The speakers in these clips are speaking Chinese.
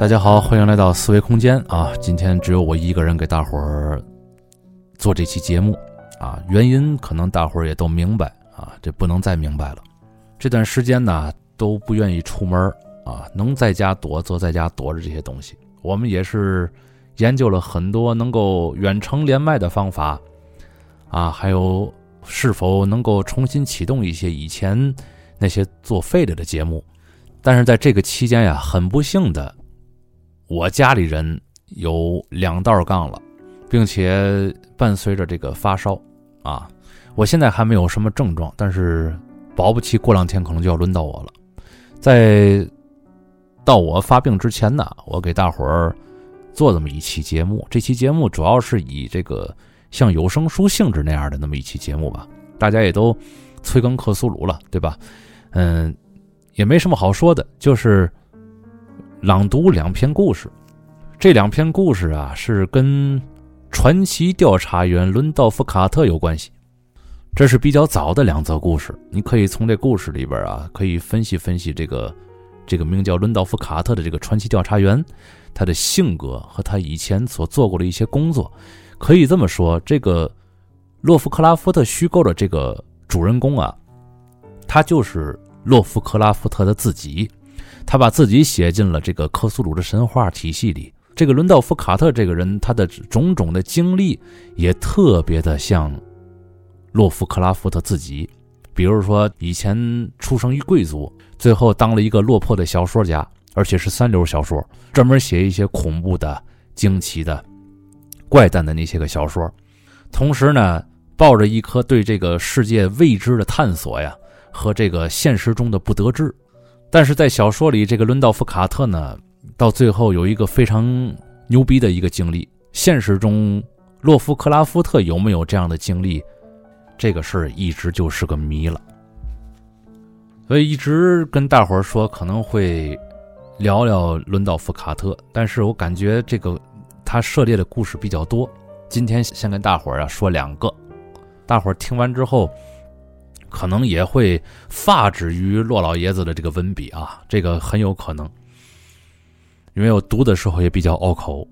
大家好，欢迎来到思维空间啊！今天只有我一个人给大伙儿做这期节目啊，原因可能大伙儿也都明白啊，这不能再明白了。这段时间呢都不愿意出门啊，能在家躲则在家躲着这些东西。我们也是研究了很多能够远程连麦的方法啊，还有是否能够重新启动一些以前那些作废了的节目。但是在这个期间呀，很不幸的。我家里人有两道杠了，并且伴随着这个发烧，啊，我现在还没有什么症状，但是保不齐过两天可能就要轮到我了。在到我发病之前呢，我给大伙儿做这么一期节目，这期节目主要是以这个像有声书性质那样的那么一期节目吧。大家也都催更克苏鲁了，对吧？嗯，也没什么好说的，就是。朗读两篇故事，这两篇故事啊是跟传奇调查员伦道夫·卡特有关系。这是比较早的两则故事，你可以从这故事里边啊，可以分析分析这个这个名叫伦道夫·卡特的这个传奇调查员，他的性格和他以前所做过的一些工作。可以这么说，这个洛夫克拉夫特虚构的这个主人公啊，他就是洛夫克拉夫特的自己。他把自己写进了这个克苏鲁的神话体系里。这个伦道夫·卡特这个人，他的种种的经历也特别的像洛夫克拉夫特自己。比如说，以前出生于贵族，最后当了一个落魄的小说家，而且是三流小说，专门写一些恐怖的、惊奇的、怪诞的那些个小说。同时呢，抱着一颗对这个世界未知的探索呀，和这个现实中的不得志。但是在小说里，这个伦道夫·卡特呢，到最后有一个非常牛逼的一个经历。现实中，洛夫克拉夫特有没有这样的经历？这个事儿一直就是个谜了。所以一直跟大伙儿说可能会聊聊伦道夫·卡特，但是我感觉这个他涉猎的故事比较多。今天先跟大伙儿啊说两个，大伙儿听完之后。可能也会发指于骆老爷子的这个文笔啊，这个很有可能，因为我读的时候也比较拗口。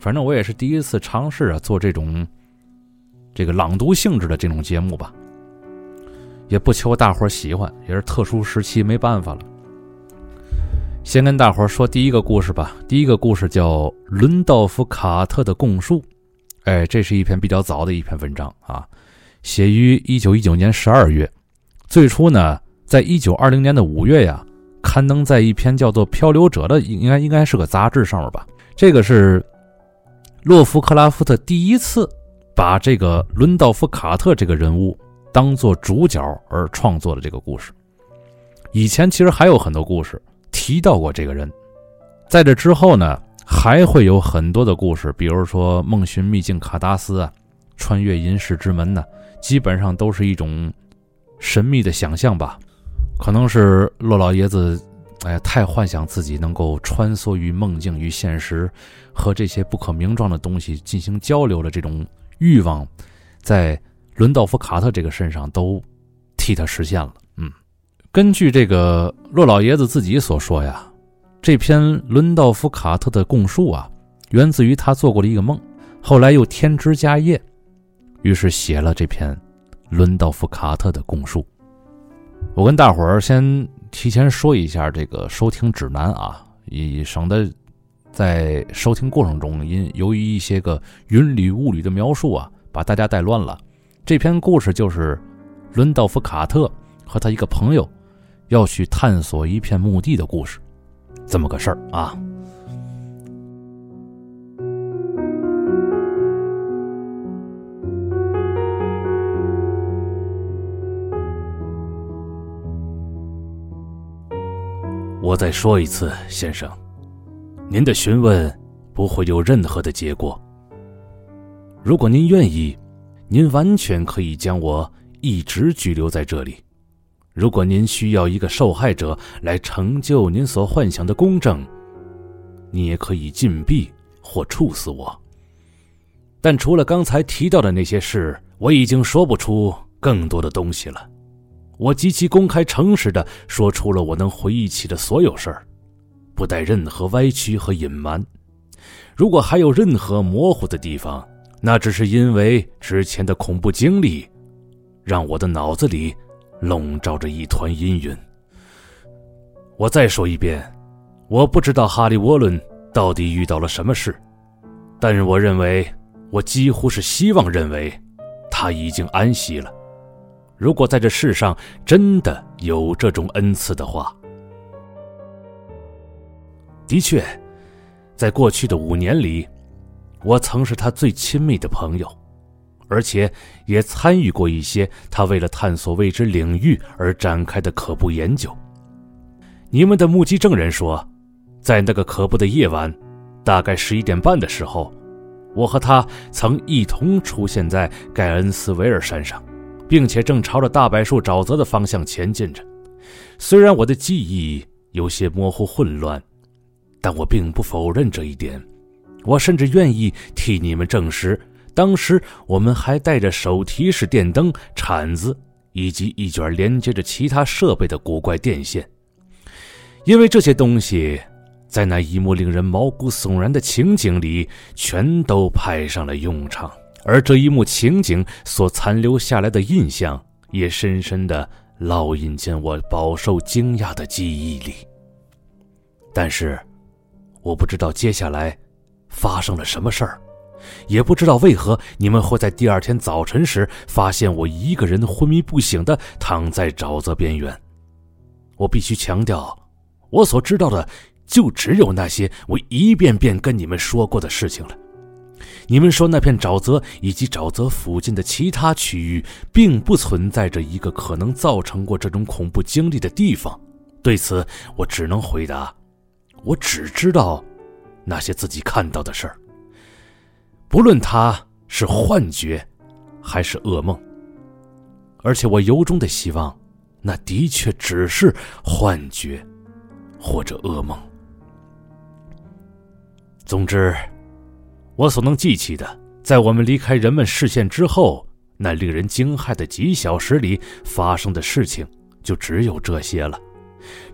反正我也是第一次尝试啊做这种这个朗读性质的这种节目吧，也不求大伙喜欢，也是特殊时期没办法了。先跟大伙说第一个故事吧，第一个故事叫《伦道夫·卡特的供述》，哎，这是一篇比较早的一篇文章啊。写于一九一九年十二月，最初呢，在一九二零年的五月呀，刊登在一篇叫做《漂流者》的，应该应该是个杂志上面吧。这个是洛夫克拉夫特第一次把这个伦道夫·卡特这个人物当做主角而创作的这个故事。以前其实还有很多故事提到过这个人，在这之后呢，还会有很多的故事，比如说梦寻秘境卡达斯啊，穿越银世之门呢。基本上都是一种神秘的想象吧，可能是骆老爷子，哎，太幻想自己能够穿梭于梦境与现实，和这些不可名状的东西进行交流的这种欲望，在伦道夫·卡特这个身上都替他实现了。嗯，根据这个骆老爷子自己所说呀，这篇伦道夫·卡特的供述啊，源自于他做过的一个梦，后来又添枝加叶。于是写了这篇伦道夫·卡特的供述。我跟大伙儿先提前说一下这个收听指南啊，以省得在收听过程中因由于一些个云里雾里的描述啊，把大家带乱了。这篇故事就是伦道夫·卡特和他一个朋友要去探索一片墓地的故事，这么个事儿啊。我再说一次，先生，您的询问不会有任何的结果。如果您愿意，您完全可以将我一直拘留在这里；如果您需要一个受害者来成就您所幻想的公正，你也可以禁闭或处死我。但除了刚才提到的那些事，我已经说不出更多的东西了。我极其公开、诚实的说出了我能回忆起的所有事儿，不带任何歪曲和隐瞒。如果还有任何模糊的地方，那只是因为之前的恐怖经历，让我的脑子里笼罩着一团阴云。我再说一遍，我不知道哈利·沃伦到底遇到了什么事，但是我认为，我几乎是希望认为，他已经安息了。如果在这世上真的有这种恩赐的话，的确，在过去的五年里，我曾是他最亲密的朋友，而且也参与过一些他为了探索未知领域而展开的可怖研究。你们的目击证人说，在那个可怖的夜晚，大概十一点半的时候，我和他曾一同出现在盖恩斯维尔山上。并且正朝着大柏树沼泽的方向前进着。虽然我的记忆有些模糊混乱，但我并不否认这一点。我甚至愿意替你们证实，当时我们还带着手提式电灯、铲子以及一卷连接着其他设备的古怪电线，因为这些东西在那一幕令人毛骨悚然的情景里全都派上了用场。而这一幕情景所残留下来的印象，也深深的烙印进我饱受惊讶的记忆里。但是，我不知道接下来发生了什么事儿，也不知道为何你们会在第二天早晨时发现我一个人昏迷不醒的躺在沼泽边缘。我必须强调，我所知道的就只有那些我一遍遍跟你们说过的事情了。你们说那片沼泽以及沼泽附近的其他区域，并不存在着一个可能造成过这种恐怖经历的地方。对此，我只能回答：我只知道那些自己看到的事儿。不论它是幻觉，还是噩梦，而且我由衷的希望，那的确只是幻觉，或者噩梦。总之。我所能记起的，在我们离开人们视线之后，那令人惊骇的几小时里发生的事情，就只有这些了。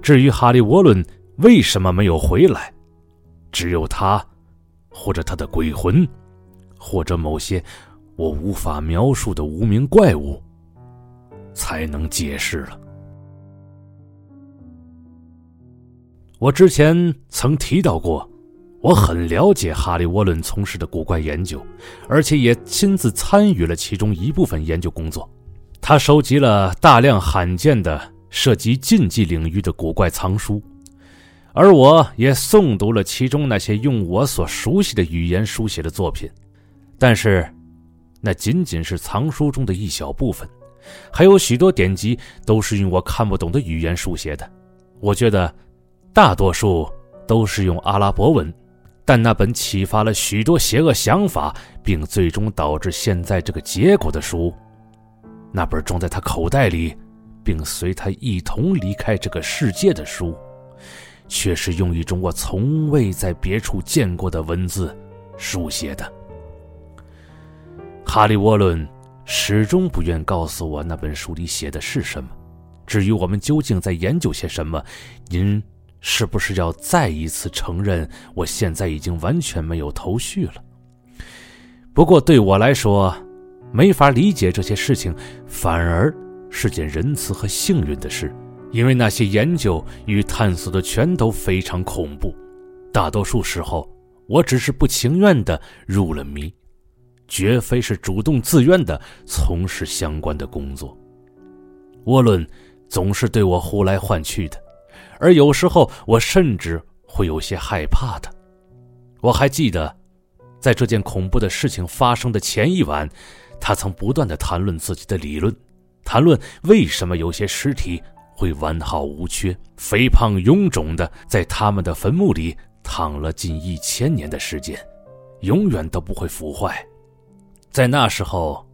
至于哈利·沃伦为什么没有回来，只有他，或者他的鬼魂，或者某些我无法描述的无名怪物，才能解释了。我之前曾提到过。我很了解哈利·沃伦从事的古怪研究，而且也亲自参与了其中一部分研究工作。他收集了大量罕见的涉及禁忌领域的古怪藏书，而我也诵读了其中那些用我所熟悉的语言书写的作品。但是，那仅仅是藏书中的一小部分，还有许多典籍都是用我看不懂的语言书写的。我觉得，大多数都是用阿拉伯文。但那本启发了许多邪恶想法，并最终导致现在这个结果的书，那本装在他口袋里，并随他一同离开这个世界的书，却是用一种我从未在别处见过的文字书写的。哈利·沃伦始终不愿告诉我那本书里写的是什么。至于我们究竟在研究些什么，您。是不是要再一次承认，我现在已经完全没有头绪了？不过对我来说，没法理解这些事情，反而是件仁慈和幸运的事，因为那些研究与探索的全都非常恐怖。大多数时候，我只是不情愿的入了迷，绝非是主动自愿的从事相关的工作。沃伦总是对我呼来唤去的。而有时候，我甚至会有些害怕的。我还记得，在这件恐怖的事情发生的前一晚，他曾不断的谈论自己的理论，谈论为什么有些尸体会完好无缺、肥胖臃肿的在他们的坟墓里躺了近一千年的时间，永远都不会腐坏。在那时候，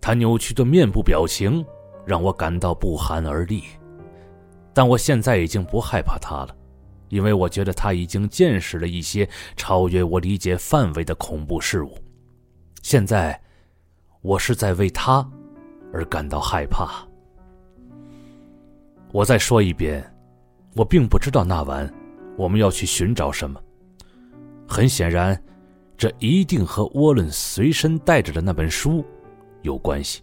他扭曲的面部表情让我感到不寒而栗。但我现在已经不害怕他了，因为我觉得他已经见识了一些超越我理解范围的恐怖事物。现在，我是在为他而感到害怕。我再说一遍，我并不知道那晚我们要去寻找什么。很显然，这一定和沃伦随身带着的那本书有关系。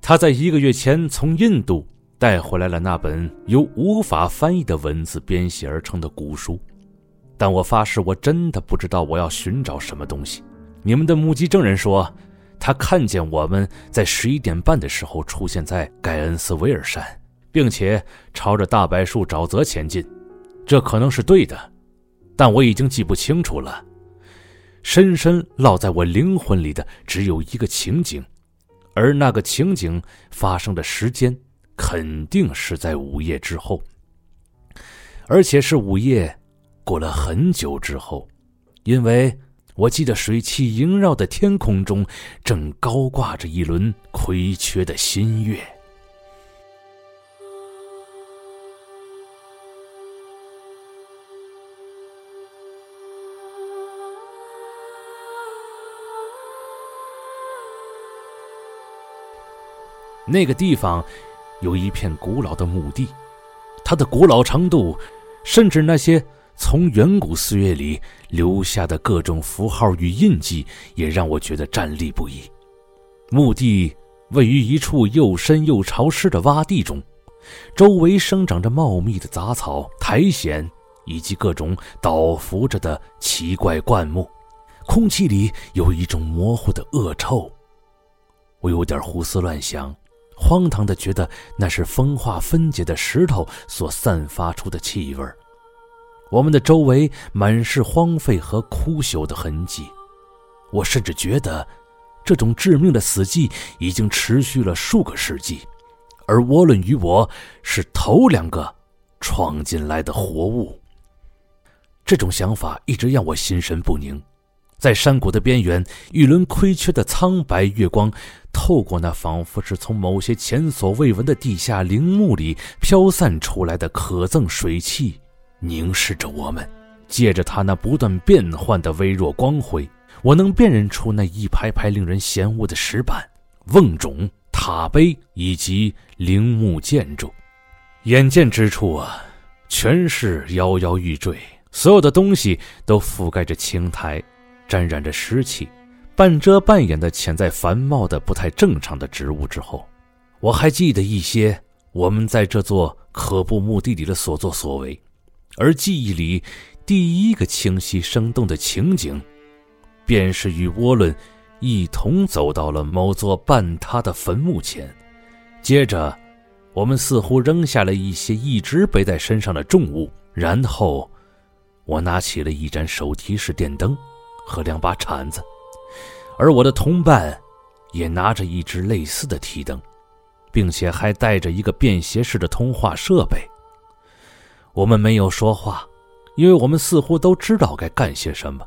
他在一个月前从印度带回来了那本由无法翻译的文字编写而成的古书，但我发誓，我真的不知道我要寻找什么东西。你们的目击证人说，他看见我们在十一点半的时候出现在盖恩斯维尔山，并且朝着大柏树沼泽前进。这可能是对的，但我已经记不清楚了。深深烙在我灵魂里的只有一个情景。而那个情景发生的时间，肯定是在午夜之后，而且是午夜过了很久之后，因为我记得水汽萦绕的天空中正高挂着一轮亏缺的新月。那个地方有一片古老的墓地，它的古老程度，甚至那些从远古岁月里留下的各种符号与印记，也让我觉得战栗不已。墓地位于一处又深又潮湿的洼地中，周围生长着茂密的杂草、苔藓以及各种倒伏着的奇怪灌木，空气里有一种模糊的恶臭。我有点胡思乱想。荒唐的觉得那是风化分解的石头所散发出的气味我们的周围满是荒废和枯朽的痕迹，我甚至觉得，这种致命的死寂已经持续了数个世纪，而沃伦与我是头两个闯进来的活物。这种想法一直让我心神不宁。在山谷的边缘，一轮亏缺的苍白月光，透过那仿佛是从某些前所未闻的地下陵墓里飘散出来的可憎水汽，凝视着我们。借着它那不断变换的微弱光辉，我能辨认出那一排排令人嫌恶的石板、瓮冢、塔碑以及陵墓建筑。眼见之处啊，全是摇摇欲坠，所有的东西都覆盖着青苔。沾染着湿气，半遮半掩的潜在繁茂的不太正常的植物之后，我还记得一些我们在这座可怖墓地里的所作所为，而记忆里第一个清晰生动的情景，便是与沃伦一同走到了某座半塌的坟墓前，接着，我们似乎扔下了一些一直背在身上的重物，然后，我拿起了一盏手提式电灯。和两把铲子，而我的同伴也拿着一只类似的提灯，并且还带着一个便携式的通话设备。我们没有说话，因为我们似乎都知道该干些什么。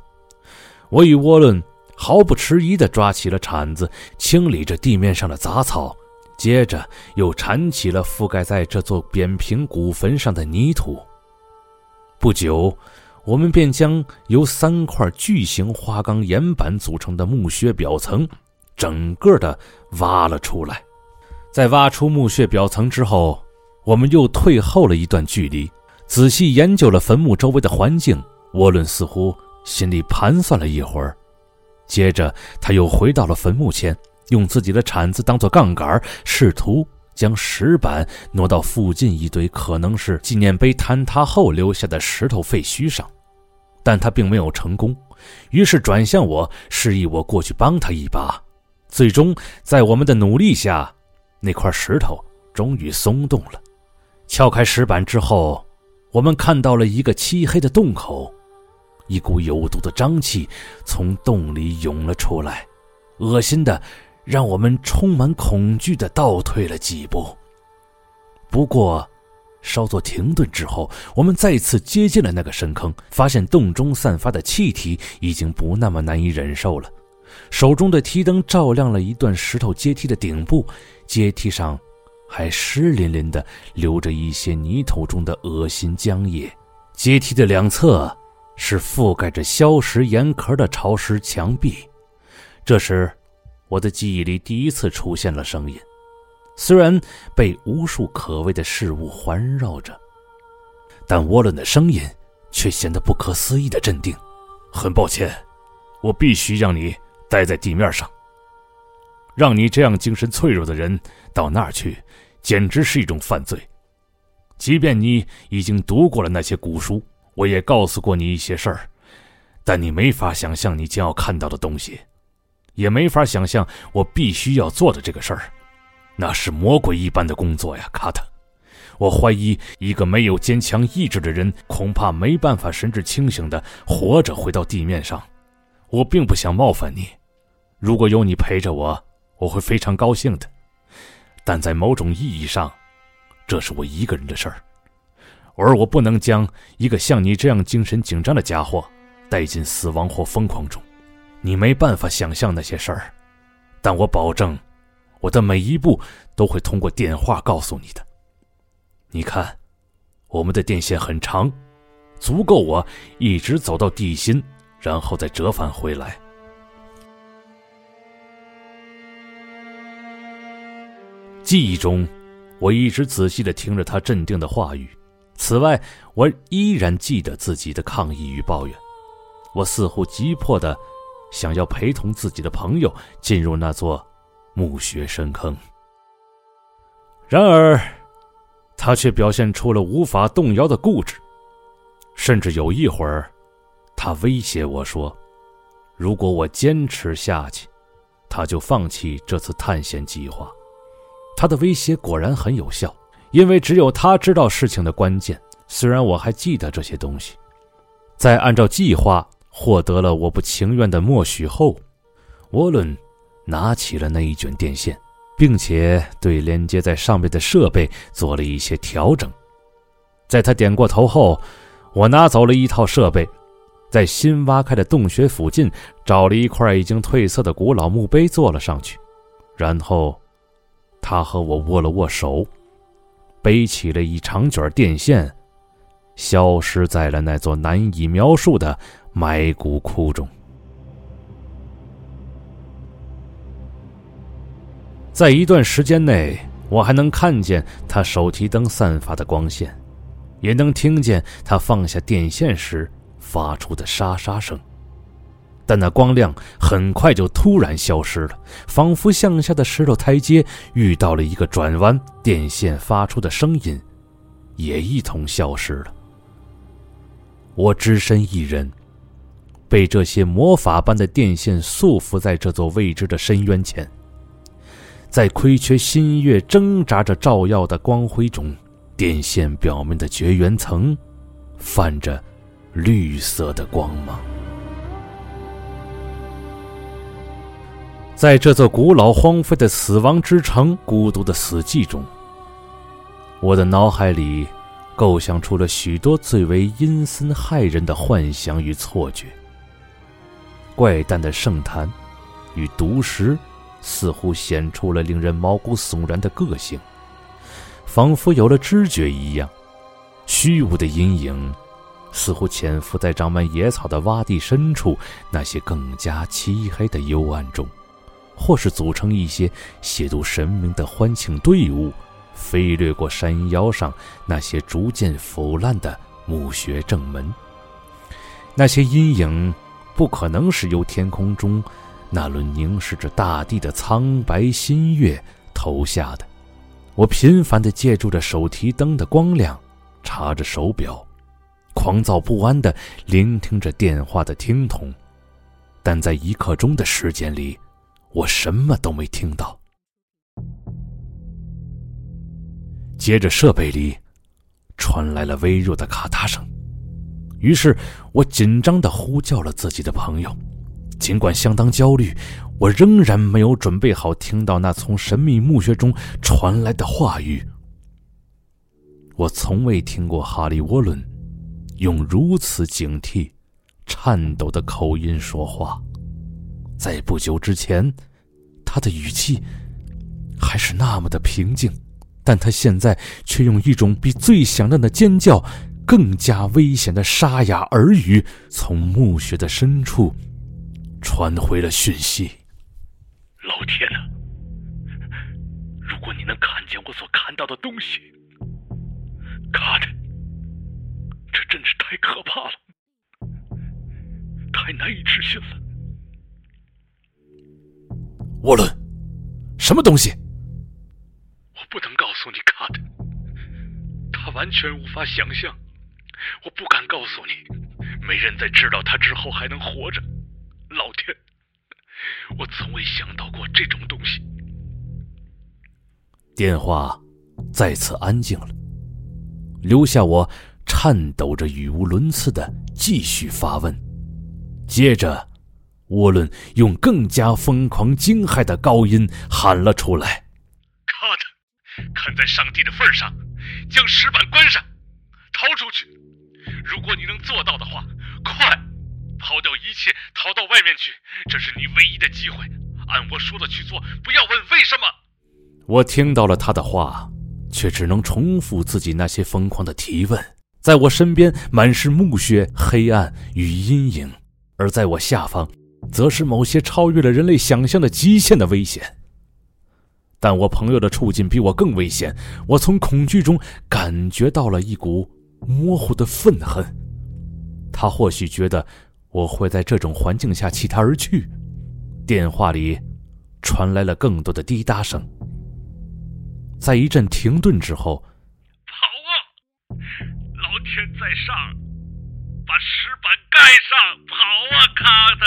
我与沃伦毫不迟疑地抓起了铲子，清理着地面上的杂草，接着又铲起了覆盖在这座扁平古坟上的泥土。不久。我们便将由三块巨型花岗岩板组成的墓穴表层，整个的挖了出来。在挖出墓穴表层之后，我们又退后了一段距离，仔细研究了坟墓周围的环境。沃伦似乎心里盘算了一会儿，接着他又回到了坟墓前，用自己的铲子当做杠杆，试图。将石板挪到附近一堆可能是纪念碑坍塌后留下的石头废墟上，但他并没有成功，于是转向我，示意我过去帮他一把。最终，在我们的努力下，那块石头终于松动了。撬开石板之后，我们看到了一个漆黑的洞口，一股有毒的瘴气从洞里涌了出来，恶心的。让我们充满恐惧的倒退了几步。不过，稍作停顿之后，我们再次接近了那个深坑，发现洞中散发的气体已经不那么难以忍受了。手中的提灯照亮了一段石头阶梯的顶部，阶梯上还湿淋淋的，留着一些泥土中的恶心浆液。阶梯的两侧是覆盖着硝石岩壳的潮湿墙壁。这时。我的记忆里第一次出现了声音，虽然被无数可畏的事物环绕着，但沃伦的声音却显得不可思议的镇定。很抱歉，我必须让你待在地面上。让你这样精神脆弱的人到那儿去，简直是一种犯罪。即便你已经读过了那些古书，我也告诉过你一些事儿，但你没法想象你将要看到的东西，也没法想象我必须要做的这个事儿。那是魔鬼一般的工作呀，卡特。我怀疑一个没有坚强意志的人恐怕没办法神志清醒的活着回到地面上。我并不想冒犯你，如果有你陪着我。我会非常高兴的，但在某种意义上，这是我一个人的事儿，而我不能将一个像你这样精神紧张的家伙带进死亡或疯狂中。你没办法想象那些事儿，但我保证，我的每一步都会通过电话告诉你的。你看，我们的电线很长，足够我一直走到地心，然后再折返回来。记忆中，我一直仔细的听着他镇定的话语。此外，我依然记得自己的抗议与抱怨。我似乎急迫的想要陪同自己的朋友进入那座墓穴深坑。然而，他却表现出了无法动摇的固执，甚至有一会儿，他威胁我说：“如果我坚持下去，他就放弃这次探险计划。”他的威胁果然很有效，因为只有他知道事情的关键。虽然我还记得这些东西，在按照计划获得了我不情愿的默许后，沃伦拿起了那一卷电线，并且对连接在上面的设备做了一些调整。在他点过头后，我拿走了一套设备，在新挖开的洞穴附近找了一块已经褪色的古老墓碑坐了上去，然后。他和我握了握手，背起了一长卷电线，消失在了那座难以描述的埋骨窟中。在一段时间内，我还能看见他手提灯散发的光线，也能听见他放下电线时发出的沙沙声。但那光亮很快就突然消失了，仿佛向下的石头台阶遇到了一个转弯，电线发出的声音也一同消失了。我只身一人，被这些魔法般的电线束缚在这座未知的深渊前，在亏缺新月挣扎着照耀的光辉中，电线表面的绝缘层泛着绿色的光芒。在这座古老荒废的死亡之城孤独的死寂中，我的脑海里构想出了许多最为阴森骇人的幻想与错觉。怪诞的圣坛与毒石似乎显出了令人毛骨悚然的个性，仿佛有了知觉一样。虚无的阴影似乎潜伏在长满野草的洼地深处，那些更加漆黑的幽暗中。或是组成一些亵渎神明的欢庆队伍，飞掠过山腰上那些逐渐腐烂的墓穴正门。那些阴影不可能是由天空中那轮凝视着大地的苍白新月投下的。我频繁地借助着手提灯的光亮，查着手表，狂躁不安地聆听着电话的听筒，但在一刻钟的时间里。我什么都没听到。接着，设备里传来了微弱的咔嗒声，于是我紧张的呼叫了自己的朋友。尽管相当焦虑，我仍然没有准备好听到那从神秘墓穴中传来的话语。我从未听过哈利·沃伦用如此警惕、颤抖的口音说话。在不久之前，他的语气还是那么的平静，但他现在却用一种比最响亮的尖叫更加危险的沙哑耳语，从墓穴的深处传回了讯息：“老天啊！如果你能看见我所看到的东西，卡特，这真是太可怕了，太难以置信了。沃伦，什么东西？我不能告诉你，卡特，他完全无法想象。我不敢告诉你，没人在知道他之后还能活着。老天，我从未想到过这种东西。电话再次安静了，留下我颤抖着、语无伦次的继续发问。接着，沃伦用更加疯狂、惊骇的高音喊了出来：“卡特，看在上帝的份上，将石板关上，逃出去。如果你能做到的话，快抛掉一切，逃到外面去。这是你唯一的机会。按我说的去做，不要问为什么。”我听到了他的话，却只能重复自己那些疯狂的提问。在我身边满是墓穴、黑暗与阴影，而在我下方，则是某些超越了人类想象的极限的危险。但我朋友的处境比我更危险。我从恐惧中感觉到了一股模糊的愤恨。他或许觉得我会在这种环境下弃他而去。电话里传来了更多的滴答声。在一阵停顿之后，跑啊！老天在上，把石板盖上！跑啊，卡特！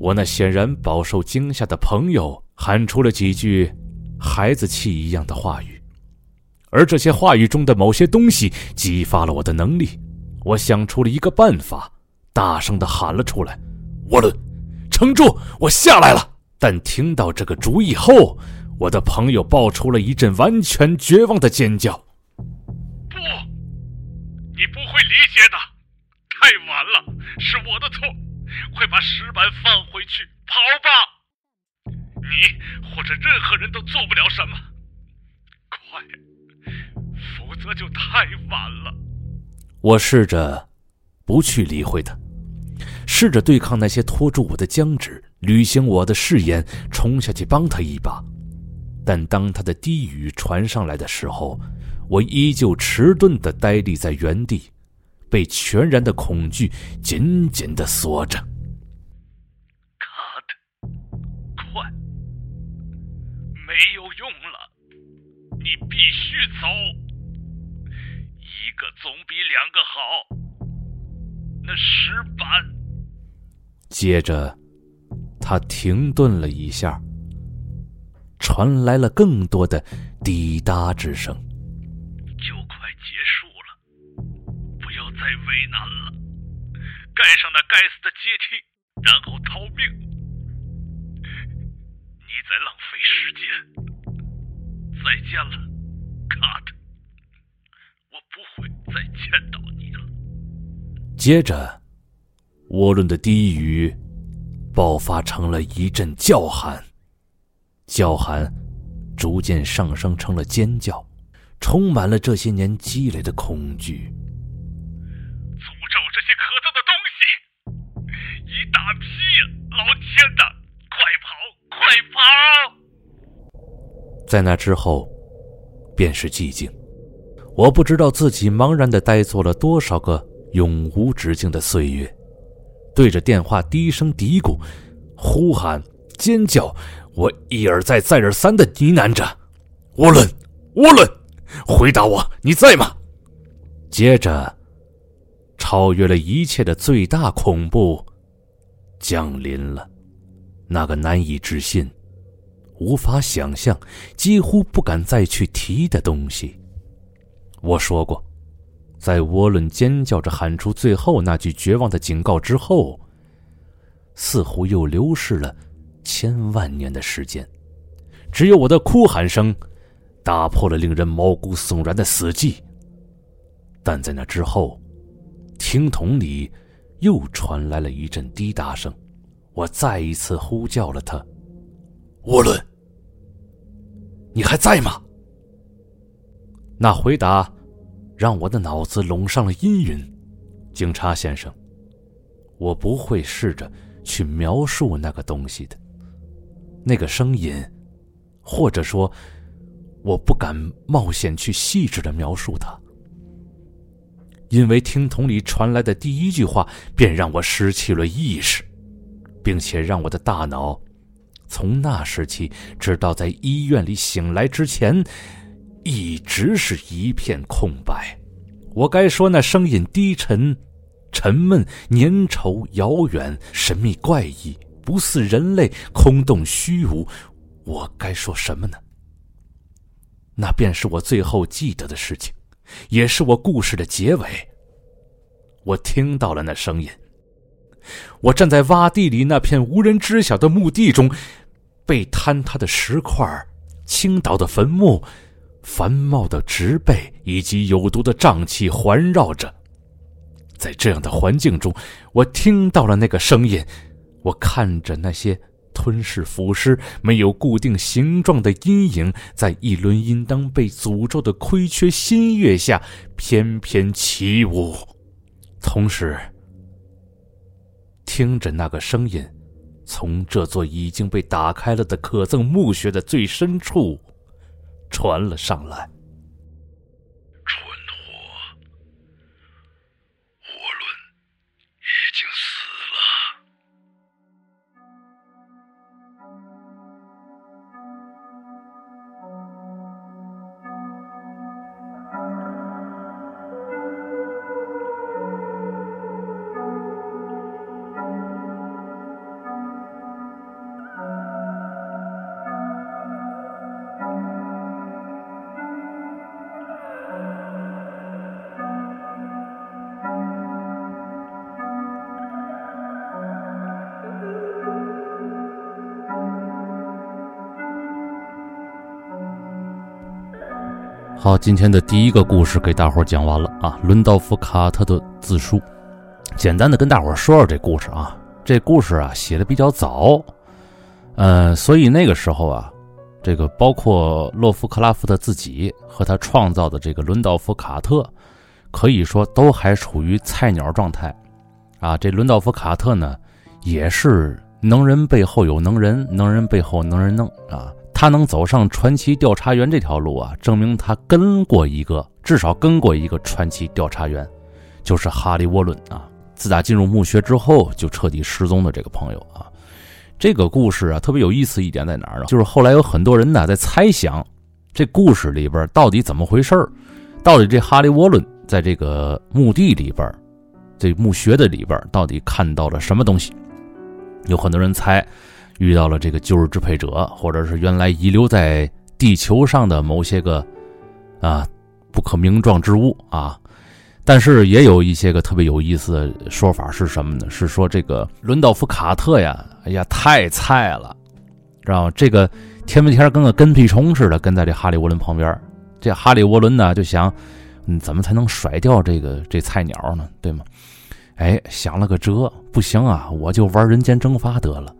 我那显然饱受惊吓的朋友喊出了几句孩子气一样的话语，而这些话语中的某些东西激发了我的能力。我想出了一个办法，大声的喊了出来：“沃伦，撑住！我下来了！”但听到这个主意后，我的朋友爆出了一阵完全绝望的尖叫。不，你不会理解的，太晚了，是我的错。快把石板放回去，跑吧！你或者任何人都做不了什么。快，否则就太晚了。我试着不去理会他，试着对抗那些拖住我的僵直，履行我的誓言，冲下去帮他一把。但当他的低语传上来的时候，我依旧迟钝的呆立在原地，被全然的恐惧紧紧的锁着。God，，快，没有用了，你必须走。一个总比两个好。那石板。接着，他停顿了一下。传来了更多的滴答之声。就快结束了，不要再为难了。盖上那该死的阶梯，然后逃命。你在浪费时间。再见了，见到你了。接着，涡轮的低语爆发成了一阵叫喊。叫喊逐渐上升成了尖叫，充满了这些年积累的恐惧。诅咒这些可憎的东西！一大批！老天呐，快跑，快跑！在那之后，便是寂静。我不知道自己茫然的呆坐了多少个永无止境的岁月，对着电话低声嘀咕、呼喊、尖叫。我一而再、再而三的呢喃着：“沃伦，沃伦，回答我，你在吗？”接着，超越了一切的最大恐怖降临了，那个难以置信、无法想象、几乎不敢再去提的东西。我说过，在沃伦尖叫着喊出最后那句绝望的警告之后，似乎又流逝了。千万年的时间，只有我的哭喊声打破了令人毛骨悚然的死寂。但在那之后，听筒里又传来了一阵滴答声。我再一次呼叫了他：“沃伦，你还在吗？”那回答让我的脑子笼上了阴云。警察先生，我不会试着去描述那个东西的。那个声音，或者说，我不敢冒险去细致的描述它，因为听筒里传来的第一句话，便让我失去了意识，并且让我的大脑从那时起，直到在医院里醒来之前，一直是一片空白。我该说那声音低沉、沉闷、粘稠、遥远、神秘、怪异，不似人类，空洞、虚无。我该说什么呢？那便是我最后记得的事情。也是我故事的结尾。我听到了那声音。我站在洼地里那片无人知晓的墓地中，被坍塌的石块、倾倒的坟墓、繁茂的植被以及有毒的瘴气环绕着。在这样的环境中，我听到了那个声音。我看着那些。吞噬腐尸、没有固定形状的阴影，在一轮应当被诅咒的亏缺新月下翩翩起舞，同时听着那个声音，从这座已经被打开了的可憎墓穴的最深处传了上来。好，今天的第一个故事给大伙讲完了啊。伦道夫·卡特的自述，简单的跟大伙说说这故事啊。这故事啊写的比较早，呃，所以那个时候啊，这个包括洛夫克拉夫特自己和他创造的这个伦道夫·卡特，可以说都还处于菜鸟状态啊。这伦道夫·卡特呢，也是能人背后有能人，能人背后能人弄啊。他能走上传奇调查员这条路啊，证明他跟过一个，至少跟过一个传奇调查员，就是哈利·沃伦啊。自打进入墓穴之后，就彻底失踪的这个朋友啊。这个故事啊，特别有意思一点在哪儿呢？就是后来有很多人呢在猜想，这故事里边到底怎么回事到底这哈利·沃伦在这个墓地里边，这墓穴的里边到底看到了什么东西？有很多人猜。遇到了这个旧日支配者，或者是原来遗留在地球上的某些个啊不可名状之物啊，但是也有一些个特别有意思的说法是什么呢？是说这个伦道夫卡特呀，哎呀太菜了，知道吗？这个天不天跟个跟屁虫似的跟在这哈利沃伦旁边，这哈利沃伦呢就想，嗯，怎么才能甩掉这个这菜鸟呢？对吗？哎，想了个辙，不行啊，我就玩人间蒸发得了。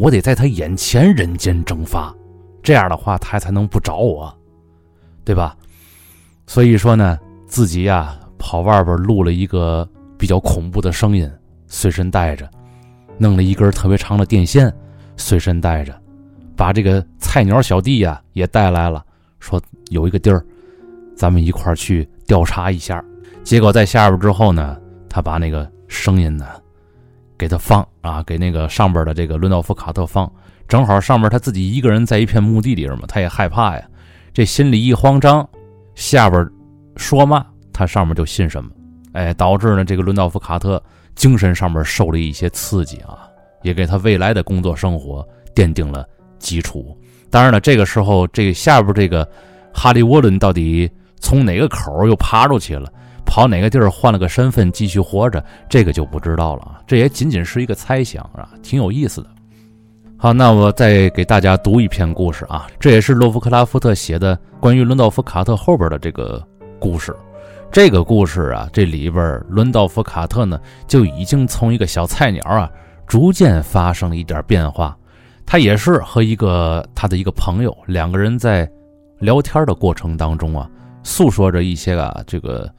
我得在他眼前人间蒸发，这样的话他才能不找我，对吧？所以说呢，自己呀跑外边录了一个比较恐怖的声音，随身带着，弄了一根特别长的电线，随身带着，把这个菜鸟小弟呀也带来了，说有一个地儿，咱们一块去调查一下。结果在下边之后呢，他把那个声音呢。给他放啊，给那个上边的这个伦道夫卡特放，正好上面他自己一个人在一片墓地里边嘛，他也害怕呀，这心里一慌张，下边说嘛，他上面就信什么，哎，导致呢这个伦道夫卡特精神上面受了一些刺激啊，也给他未来的工作生活奠定了基础。当然了，这个时候这下边这个哈利沃伦到底从哪个口又爬出去了？跑哪个地儿换了个身份继续活着，这个就不知道了啊。这也仅仅是一个猜想啊，挺有意思的。好，那我再给大家读一篇故事啊，这也是洛夫克拉夫特写的关于伦道夫卡特后边的这个故事。这个故事啊，这里边伦道夫卡特呢就已经从一个小菜鸟啊，逐渐发生了一点变化。他也是和一个他的一个朋友两个人在聊天的过程当中啊，诉说着一些啊这个。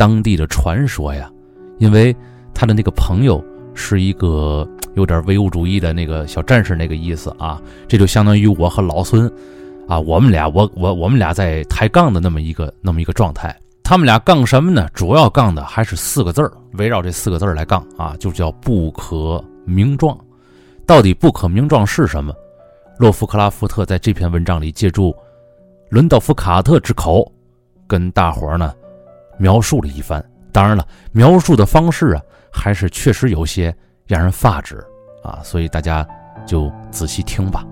当地的传说呀，因为他的那个朋友是一个有点唯物主义的那个小战士那个意思啊，这就相当于我和老孙啊，我们俩我我我们俩在抬杠的那么一个那么一个状态。他们俩杠什么呢？主要杠的还是四个字，围绕这四个字来杠啊，就叫不可名状。到底不可名状是什么？洛夫克拉夫特在这篇文章里借助伦道夫·卡特之口，跟大伙儿呢描述了一番。当然了，描述的方式啊，还是确实有些让人发指啊，所以大家就仔细听吧。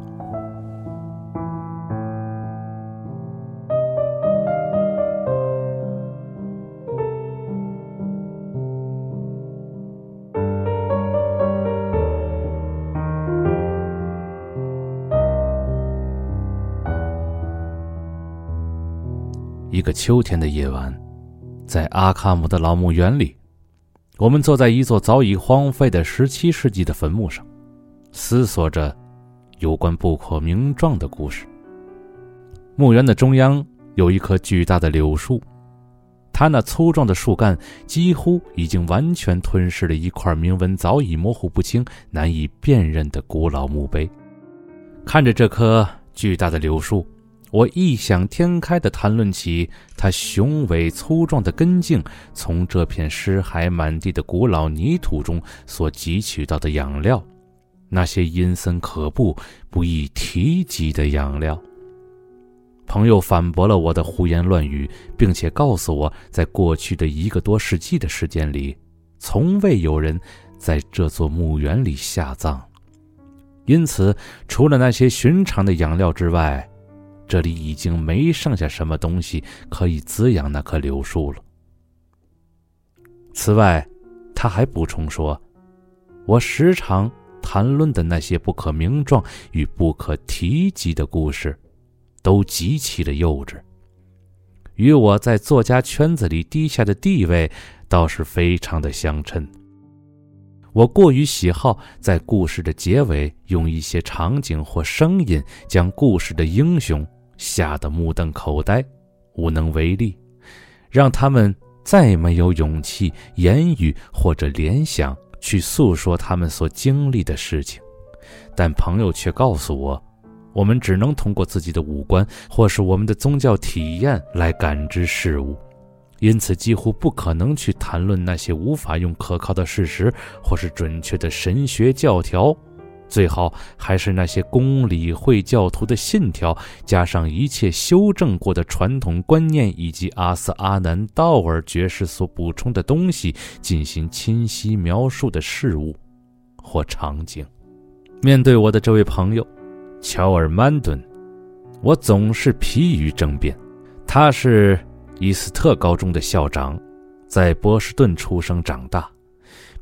一个秋天的夜晚，在阿卡姆的老墓园里，我们坐在一座早已荒废的十七世纪的坟墓上，思索着有关不可名状的故事。墓园的中央有一棵巨大的柳树，它那粗壮的树干几乎已经完全吞噬了一块铭文早已模糊不清、难以辨认的古老墓碑。看着这棵巨大的柳树。我异想天开地谈论起它雄伟粗壮的根茎从这片尸骸满地的古老泥土中所汲取到的养料，那些阴森可怖、不易提及的养料。朋友反驳了我的胡言乱语，并且告诉我，在过去的一个多世纪的时间里，从未有人在这座墓园里下葬，因此，除了那些寻常的养料之外，这里已经没剩下什么东西可以滋养那棵柳树了。此外，他还补充说：“我时常谈论的那些不可名状与不可提及的故事，都极其的幼稚，与我在作家圈子里低下的地位倒是非常的相称。我过于喜好在故事的结尾用一些场景或声音将故事的英雄。”吓得目瞪口呆，无能为力，让他们再没有勇气言语或者联想去诉说他们所经历的事情。但朋友却告诉我，我们只能通过自己的五官或是我们的宗教体验来感知事物，因此几乎不可能去谈论那些无法用可靠的事实或是准确的神学教条。最好还是那些公理会教徒的信条，加上一切修正过的传统观念，以及阿斯阿南道尔爵士所补充的东西，进行清晰描述的事物或场景。面对我的这位朋友，乔尔曼顿，我总是疲于争辩。他是伊斯特高中的校长，在波士顿出生长大。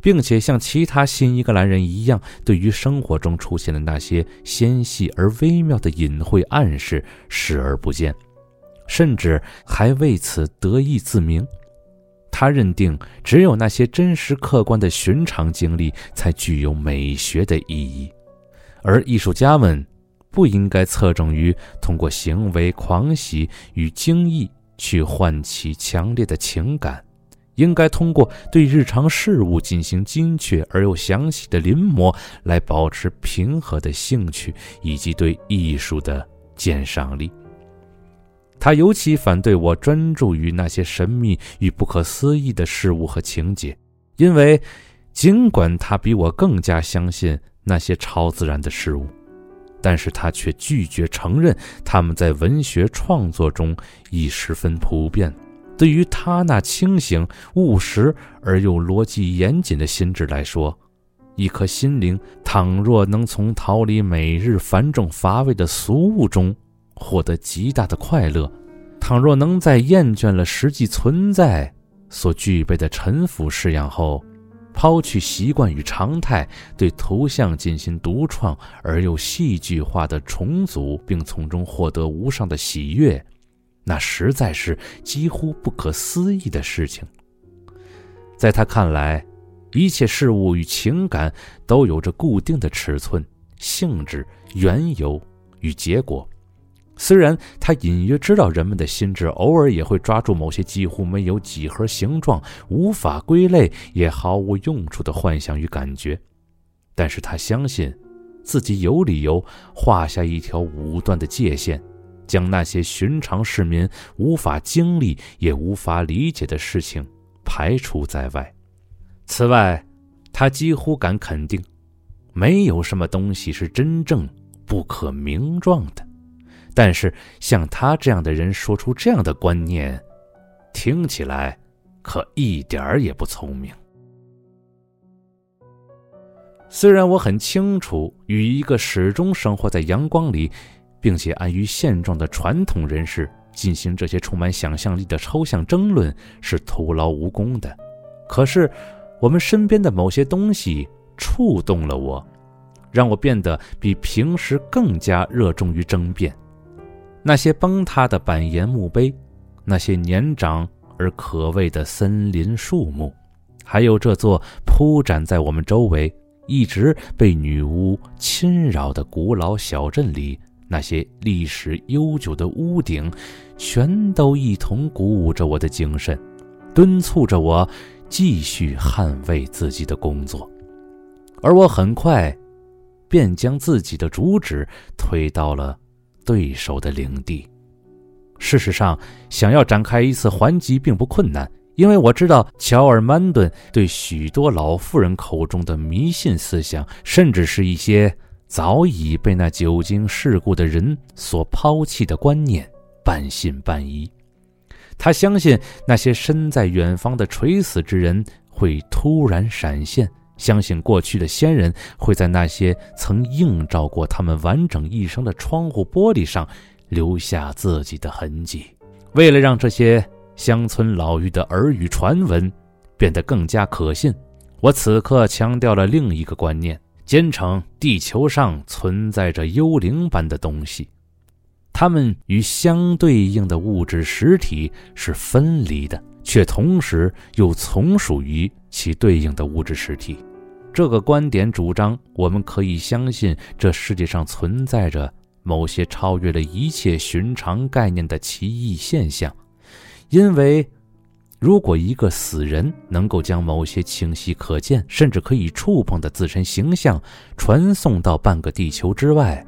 并且像其他新英格兰人一样，对于生活中出现的那些纤细而微妙的隐晦暗示视而不见，甚至还为此得意自明。他认定，只有那些真实客观的寻常经历才具有美学的意义，而艺术家们不应该侧重于通过行为狂喜与惊异去唤起强烈的情感。应该通过对日常事物进行精确而又详细的临摹，来保持平和的兴趣以及对艺术的鉴赏力。他尤其反对我专注于那些神秘与不可思议的事物和情节，因为尽管他比我更加相信那些超自然的事物，但是他却拒绝承认他们在文学创作中已十分普遍。对于他那清醒、务实而又逻辑严谨的心智来说，一颗心灵倘若能从逃离每日繁重乏味的俗物中获得极大的快乐，倘若能在厌倦了实际存在所具备的沉浮式样后，抛去习惯与常态，对图像进行独创而又戏剧化的重组，并从中获得无上的喜悦。那实在是几乎不可思议的事情。在他看来，一切事物与情感都有着固定的尺寸、性质、缘由与结果。虽然他隐约知道人们的心智偶尔也会抓住某些几乎没有几何形状、无法归类也毫无用处的幻想与感觉，但是他相信自己有理由画下一条武断的界限。将那些寻常市民无法经历也无法理解的事情排除在外。此外，他几乎敢肯定，没有什么东西是真正不可名状的。但是，像他这样的人说出这样的观念，听起来可一点儿也不聪明。虽然我很清楚，与一个始终生活在阳光里，并且安于现状的传统人士进行这些充满想象力的抽象争论是徒劳无功的，可是，我们身边的某些东西触动了我，让我变得比平时更加热衷于争辩。那些崩塌的板岩墓碑，那些年长而可畏的森林树木，还有这座铺展在我们周围。一直被女巫侵扰的古老小镇里，那些历史悠久的屋顶，全都一同鼓舞着我的精神，敦促着我继续捍卫自己的工作。而我很快便将自己的主旨推到了对手的领地。事实上，想要展开一次还击并不困难。因为我知道乔尔曼顿对许多老妇人口中的迷信思想，甚至是一些早已被那久经世故的人所抛弃的观念，半信半疑。他相信那些身在远方的垂死之人会突然闪现，相信过去的先人会在那些曾映照过他们完整一生的窗户玻璃上留下自己的痕迹。为了让这些。乡村老妪的耳语传闻变得更加可信。我此刻强调了另一个观念，坚称地球上存在着幽灵般的东西，它们与相对应的物质实体是分离的，却同时又从属于其对应的物质实体。这个观点主张，我们可以相信这世界上存在着某些超越了一切寻常概念的奇异现象。因为，如果一个死人能够将某些清晰可见，甚至可以触碰的自身形象传送到半个地球之外，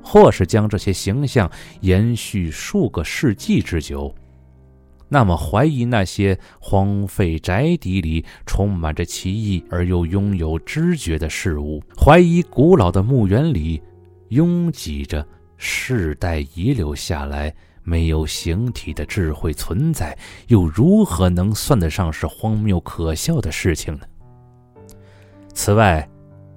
或是将这些形象延续数个世纪之久，那么怀疑那些荒废宅邸里充满着奇异而又拥有知觉的事物，怀疑古老的墓园里拥挤着世代遗留下来。没有形体的智慧存在，又如何能算得上是荒谬可笑的事情呢？此外，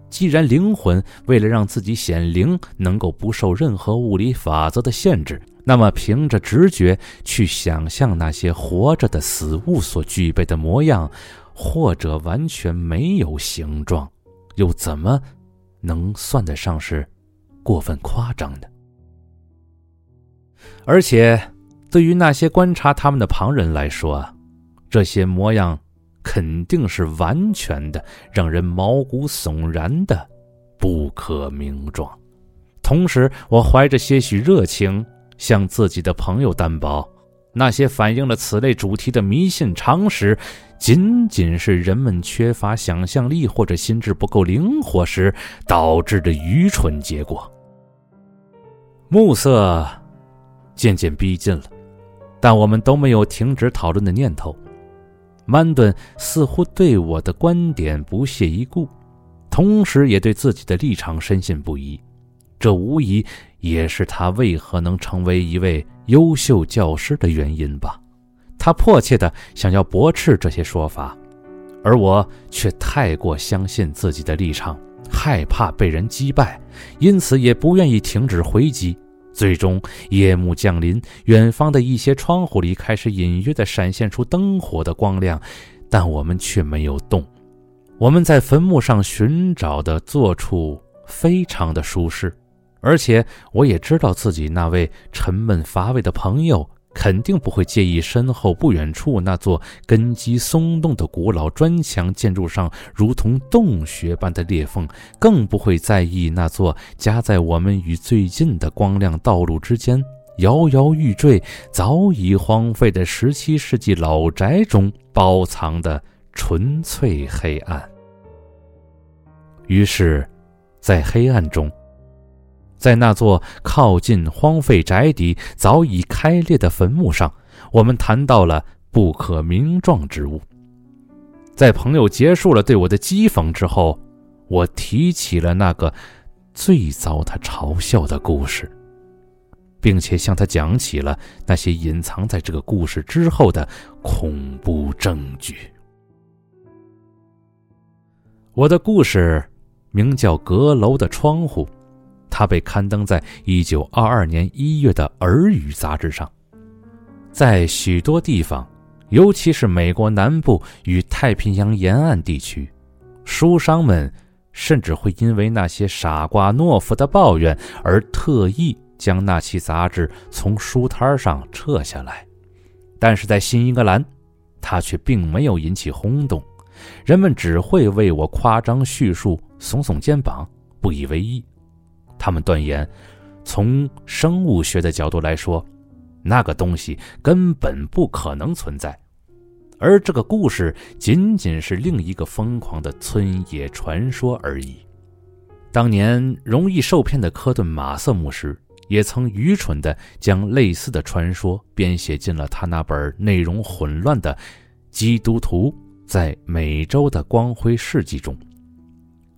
既然灵魂为了让自己显灵，能够不受任何物理法则的限制，那么凭着直觉去想象那些活着的死物所具备的模样，或者完全没有形状，又怎么能算得上是过分夸张呢？而且，对于那些观察他们的旁人来说，这些模样肯定是完全的让人毛骨悚然的不可名状。同时，我怀着些许热情向自己的朋友担保，那些反映了此类主题的迷信常识，仅仅是人们缺乏想象力或者心智不够灵活时导致的愚蠢结果。暮色。渐渐逼近了，但我们都没有停止讨论的念头。曼顿似乎对我的观点不屑一顾，同时也对自己的立场深信不疑。这无疑也是他为何能成为一位优秀教师的原因吧。他迫切地想要驳斥这些说法，而我却太过相信自己的立场，害怕被人击败，因此也不愿意停止回击。最终，夜幕降临，远方的一些窗户里开始隐约的闪现出灯火的光亮，但我们却没有动。我们在坟墓上寻找的坐处非常的舒适，而且我也知道自己那位沉闷乏味的朋友。肯定不会介意身后不远处那座根基松动的古老砖墙建筑上如同洞穴般的裂缝，更不会在意那座夹在我们与最近的光亮道路之间、摇摇欲坠、早已荒废的十七世纪老宅中包藏的纯粹黑暗。于是，在黑暗中，在那座靠近荒废宅邸、早已开裂的坟墓上，我们谈到了不可名状之物。在朋友结束了对我的讥讽之后，我提起了那个最遭他嘲笑的故事，并且向他讲起了那些隐藏在这个故事之后的恐怖证据。我的故事名叫《阁楼的窗户》。它被刊登在1922年1月的《儿语》杂志上。在许多地方，尤其是美国南部与太平洋沿岸地区，书商们甚至会因为那些傻瓜懦夫的抱怨而特意将那期杂志从书摊上撤下来。但是在新英格兰，它却并没有引起轰动，人们只会为我夸张叙述耸耸肩膀，不以为意。他们断言，从生物学的角度来说，那个东西根本不可能存在，而这个故事仅仅是另一个疯狂的村野传说而已。当年容易受骗的科顿马瑟牧师也曾愚蠢地将类似的传说编写进了他那本内容混乱的《基督徒在美洲的光辉事迹》中。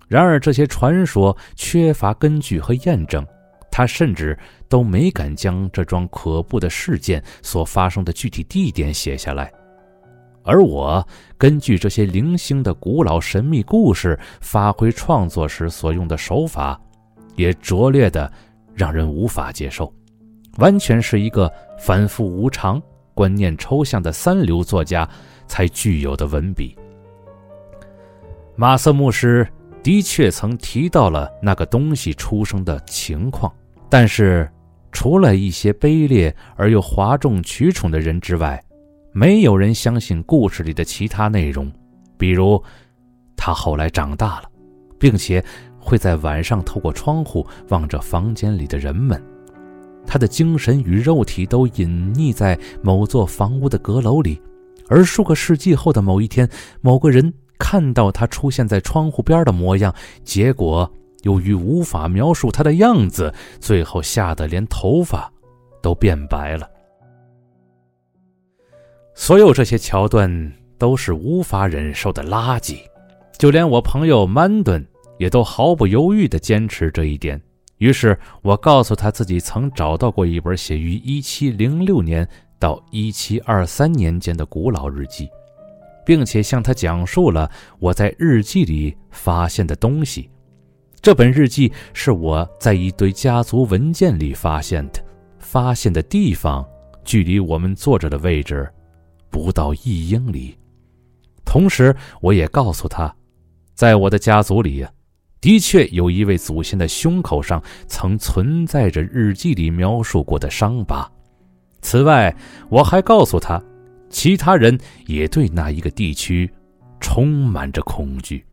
然而，这些传说缺乏根据和验证，他甚至都没敢将这桩可怖的事件所发生的具体地点写下来。而我根据这些零星的古老神秘故事发挥创作时所用的手法，也拙劣的让人无法接受，完全是一个反复无常、观念抽象的三流作家才具有的文笔。马瑟牧师。的确曾提到了那个东西出生的情况，但是除了一些卑劣而又哗众取宠的人之外，没有人相信故事里的其他内容，比如他后来长大了，并且会在晚上透过窗户望着房间里的人们，他的精神与肉体都隐匿在某座房屋的阁楼里，而数个世纪后的某一天，某个人。看到他出现在窗户边的模样，结果由于无法描述他的样子，最后吓得连头发都变白了。所有这些桥段都是无法忍受的垃圾，就连我朋友曼顿也都毫不犹豫地坚持这一点。于是我告诉他自己曾找到过一本写于1706年到1723年间的古老日记。并且向他讲述了我在日记里发现的东西。这本日记是我在一堆家族文件里发现的，发现的地方距离我们坐着的位置不到一英里。同时，我也告诉他，在我的家族里呀，的确有一位祖先的胸口上曾存在着日记里描述过的伤疤。此外，我还告诉他。其他人也对那一个地区充满着恐惧，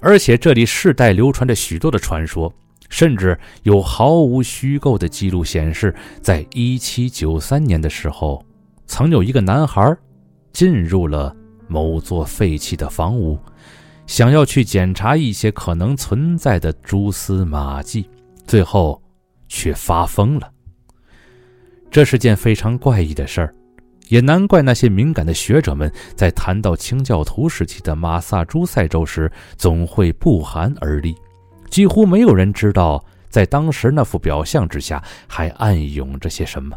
而且这里世代流传着许多的传说，甚至有毫无虚构的记录显示，在一七九三年的时候，曾有一个男孩进入了某座废弃的房屋，想要去检查一些可能存在的蛛丝马迹，最后却发疯了。这是件非常怪异的事儿。也难怪那些敏感的学者们在谈到清教徒时期的马萨诸塞州时，总会不寒而栗。几乎没有人知道，在当时那副表象之下，还暗涌着些什么。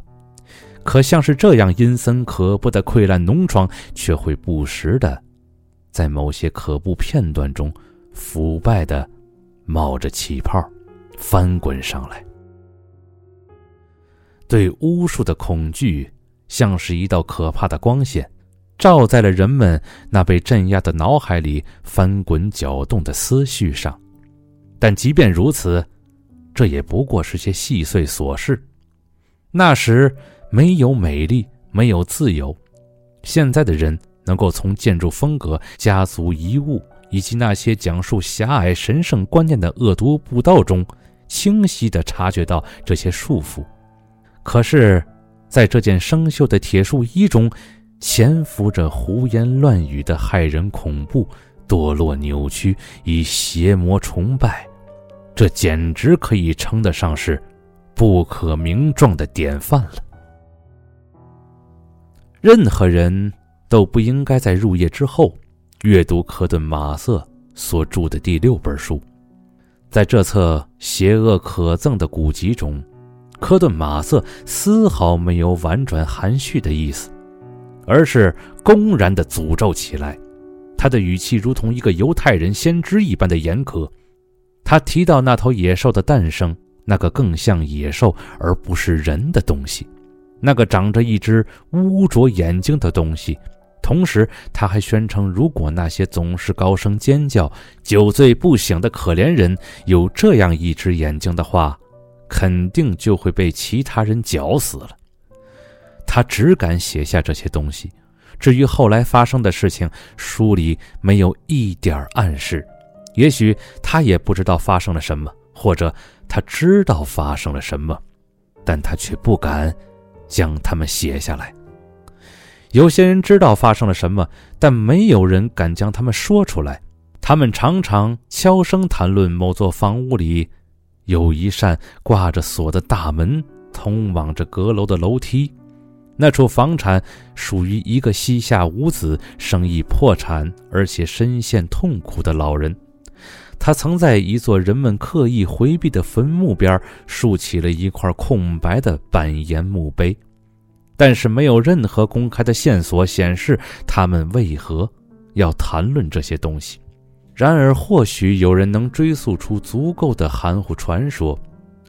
可像是这样阴森可怖的溃烂脓疮，却会不时的，在某些可怖片段中，腐败的冒着气泡，翻滚上来。对巫术的恐惧。像是一道可怕的光线，照在了人们那被镇压的脑海里翻滚搅动的思绪上。但即便如此，这也不过是些细碎琐事。那时没有美丽，没有自由。现在的人能够从建筑风格、家族遗物以及那些讲述狭隘神圣观念的恶毒布道中，清晰地察觉到这些束缚。可是。在这件生锈的铁树衣中，潜伏着胡言乱语的骇人恐怖、堕落扭曲与邪魔崇拜，这简直可以称得上是不可名状的典范了。任何人都不应该在入夜之后阅读科顿·马瑟所著的第六本书。在这册邪恶可憎的古籍中，科顿·马瑟丝毫没有婉转含蓄的意思，而是公然的诅咒起来。他的语气如同一个犹太人先知一般的严苛。他提到那头野兽的诞生，那个更像野兽而不是人的东西，那个长着一只污浊眼睛的东西。同时，他还宣称，如果那些总是高声尖叫、酒醉不醒的可怜人有这样一只眼睛的话，肯定就会被其他人绞死了。他只敢写下这些东西。至于后来发生的事情，书里没有一点暗示。也许他也不知道发生了什么，或者他知道发生了什么，但他却不敢将它们写下来。有些人知道发生了什么，但没有人敢将他们说出来。他们常常悄声谈论某座房屋里有一扇挂着锁的大门，通往着阁楼的楼梯。那处房产属于一个膝下无子、生意破产而且深陷痛苦的老人。他曾在一座人们刻意回避的坟墓边竖起了一块空白的板岩墓碑。但是没有任何公开的线索显示他们为何要谈论这些东西。然而，或许有人能追溯出足够的含糊传说，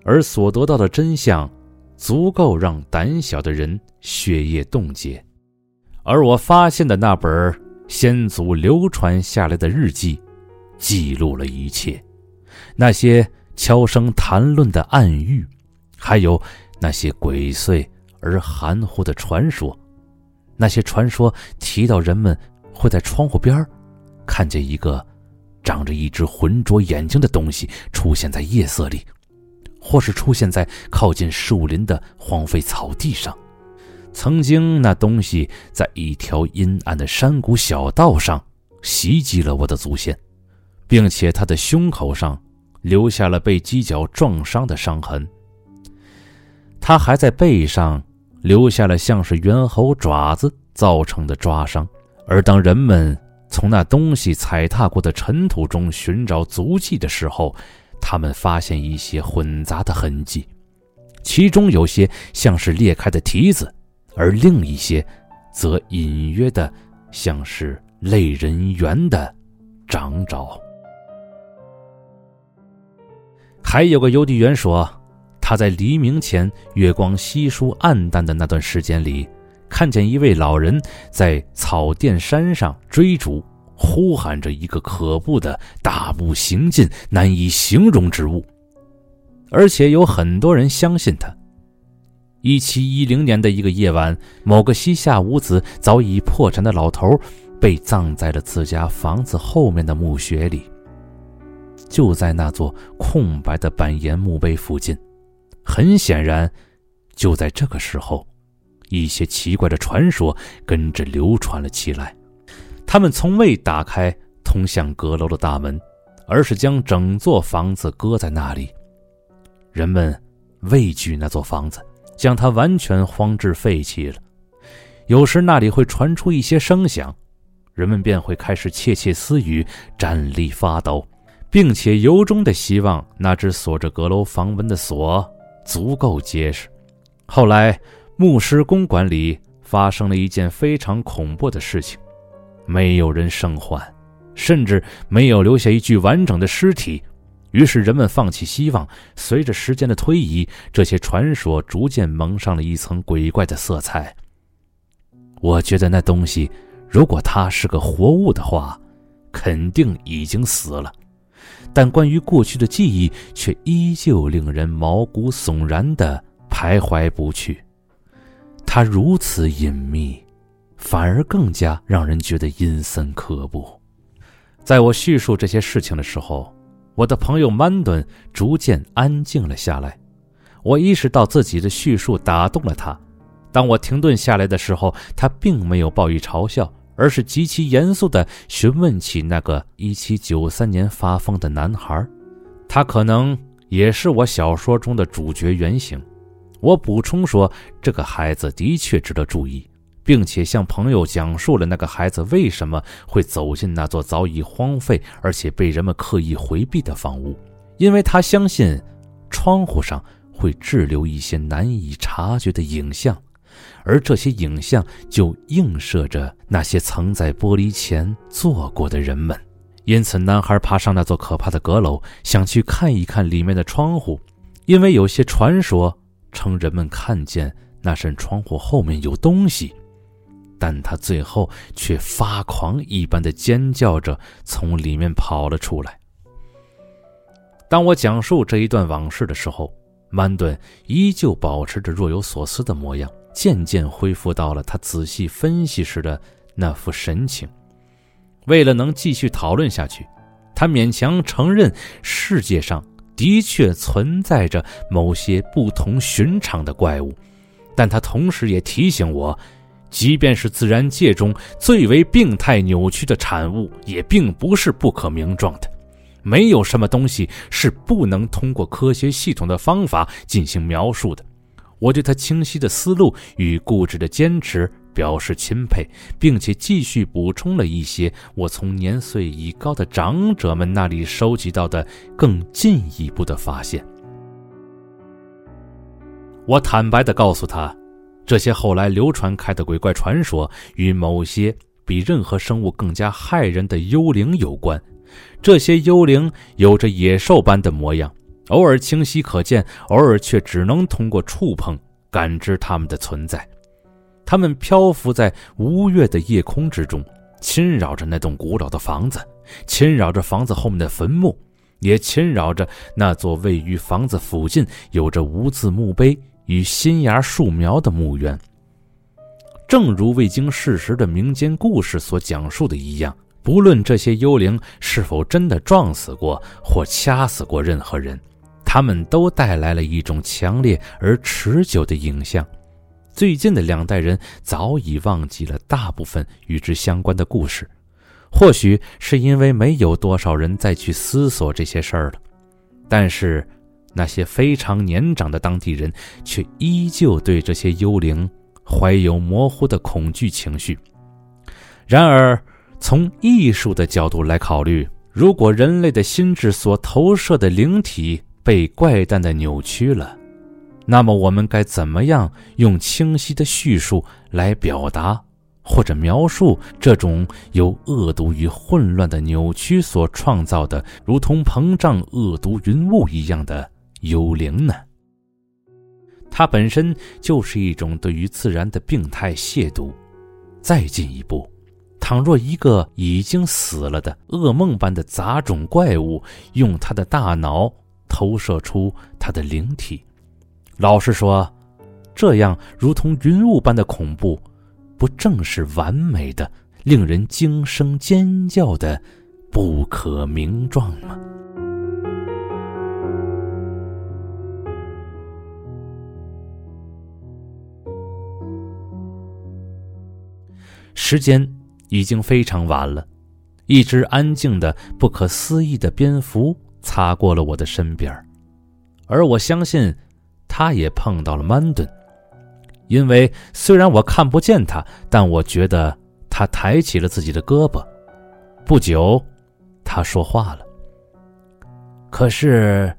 而所得到的真相足够让胆小的人血液冻结。而我发现的那本先祖流传下来的日记，记录了一切：那些悄声谈论的暗喻，还有那些鬼祟。而含糊的传说，那些传说提到人们会在窗户边看见一个长着一只浑浊眼睛的东西出现在夜色里，或是出现在靠近树林的荒废草地上。曾经，那东西在一条阴暗的山谷小道上袭击了我的祖先，并且他的胸口上留下了被犄角撞伤的伤痕。他还在背上。留下了像是猿猴爪子造成的抓伤，而当人们从那东西踩踏过的尘土中寻找足迹的时候，他们发现一些混杂的痕迹，其中有些像是裂开的蹄子，而另一些则隐约的像是类人猿的掌爪。还有个邮递员说。他在黎明前月光稀疏暗淡的那段时间里，看见一位老人在草甸山上追逐，呼喊着一个可怖的大步行进、难以形容之物，而且有很多人相信他。一七一零年的一个夜晚，某个膝下无子、早已破产的老头被葬在了自家房子后面的墓穴里，就在那座空白的板岩墓碑附近。很显然，就在这个时候，一些奇怪的传说跟着流传了起来。他们从未打开通向阁楼的大门，而是将整座房子搁在那里。人们畏惧那座房子，将它完全荒置废弃了。有时那里会传出一些声响，人们便会开始窃窃私语，站立发抖，并且由衷的希望那只锁着阁楼房门的锁。足够结实。后来，牧师公馆里发生了一件非常恐怖的事情，没有人生还，甚至没有留下一具完整的尸体。于是人们放弃希望。随着时间的推移，这些传说逐渐蒙上了一层鬼怪的色彩。我觉得那东西，如果它是个活物的话，肯定已经死了。但关于过去的记忆却依旧令人毛骨悚然的徘徊不去，它如此隐秘，反而更加让人觉得阴森可怖。在我叙述这些事情的时候，我的朋友曼顿逐渐安静了下来。我意识到自己的叙述打动了他。当我停顿下来的时候，他并没有报以嘲笑。而是极其严肃地询问起那个1793年发疯的男孩，他可能也是我小说中的主角原型。我补充说，这个孩子的确值得注意，并且向朋友讲述了那个孩子为什么会走进那座早已荒废而且被人们刻意回避的房屋，因为他相信窗户上会滞留一些难以察觉的影像，而这些影像就映射着那些曾在玻璃前坐过的人们。因此，男孩爬上那座可怕的阁楼，想去看一看里面的窗户，因为有些传说。称人们看见那扇窗户后面有东西，但他最后却发狂一般的尖叫着从里面跑了出来。当我讲述这一段往事的时候，曼顿依旧保持着若有所思的模样，渐渐恢复到了他仔细分析时的那副神情。为了能继续讨论下去，他勉强承认世界上。的确存在着某些不同寻常的怪物，但它同时也提醒我，即便是自然界中最为病态扭曲的产物，也并不是不可名状的。没有什么东西是不能通过科学系统的方法进行描述的。我对他清晰的思路与固执的坚持。表示钦佩，并且继续补充了一些我从年岁已高的长者们那里收集到的更进一步的发现。我坦白地告诉他，这些后来流传开的鬼怪传说与某些比任何生物更加害人的幽灵有关。这些幽灵有着野兽般的模样，偶尔清晰可见，偶尔却只能通过触碰感知它们的存在。他们漂浮在无月的夜空之中，侵扰着那栋古老的房子，侵扰着房子后面的坟墓，也侵扰着那座位于房子附近、有着无字墓碑与新芽树苗的墓园。正如未经事实的民间故事所讲述的一样，不论这些幽灵是否真的撞死过或掐死过任何人，他们都带来了一种强烈而持久的影像。最近的两代人早已忘记了大部分与之相关的故事，或许是因为没有多少人再去思索这些事儿了。但是，那些非常年长的当地人却依旧对这些幽灵怀有模糊的恐惧情绪。然而，从艺术的角度来考虑，如果人类的心智所投射的灵体被怪诞的扭曲了，那么我们该怎么样用清晰的叙述来表达或者描述这种由恶毒与混乱的扭曲所创造的，如同膨胀恶毒云雾一样的幽灵呢？它本身就是一种对于自然的病态亵渎。再进一步，倘若一个已经死了的噩梦般的杂种怪物用他的大脑投射出他的灵体。老实说，这样如同云雾般的恐怖，不正是完美的、令人惊声尖叫的不可名状吗？时间已经非常晚了，一只安静的、不可思议的蝙蝠擦过了我的身边，而我相信。他也碰到了曼顿，因为虽然我看不见他，但我觉得他抬起了自己的胳膊。不久，他说话了。可是，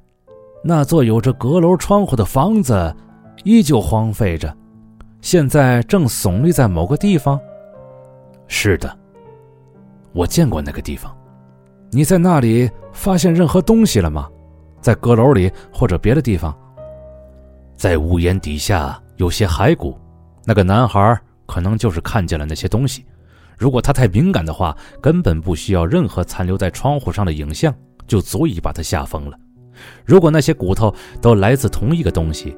那座有着阁楼窗户的房子依旧荒废着，现在正耸立在某个地方。是的，我见过那个地方。你在那里发现任何东西了吗？在阁楼里或者别的地方？在屋檐底下有些骸骨，那个男孩可能就是看见了那些东西。如果他太敏感的话，根本不需要任何残留在窗户上的影像，就足以把他吓疯了。如果那些骨头都来自同一个东西，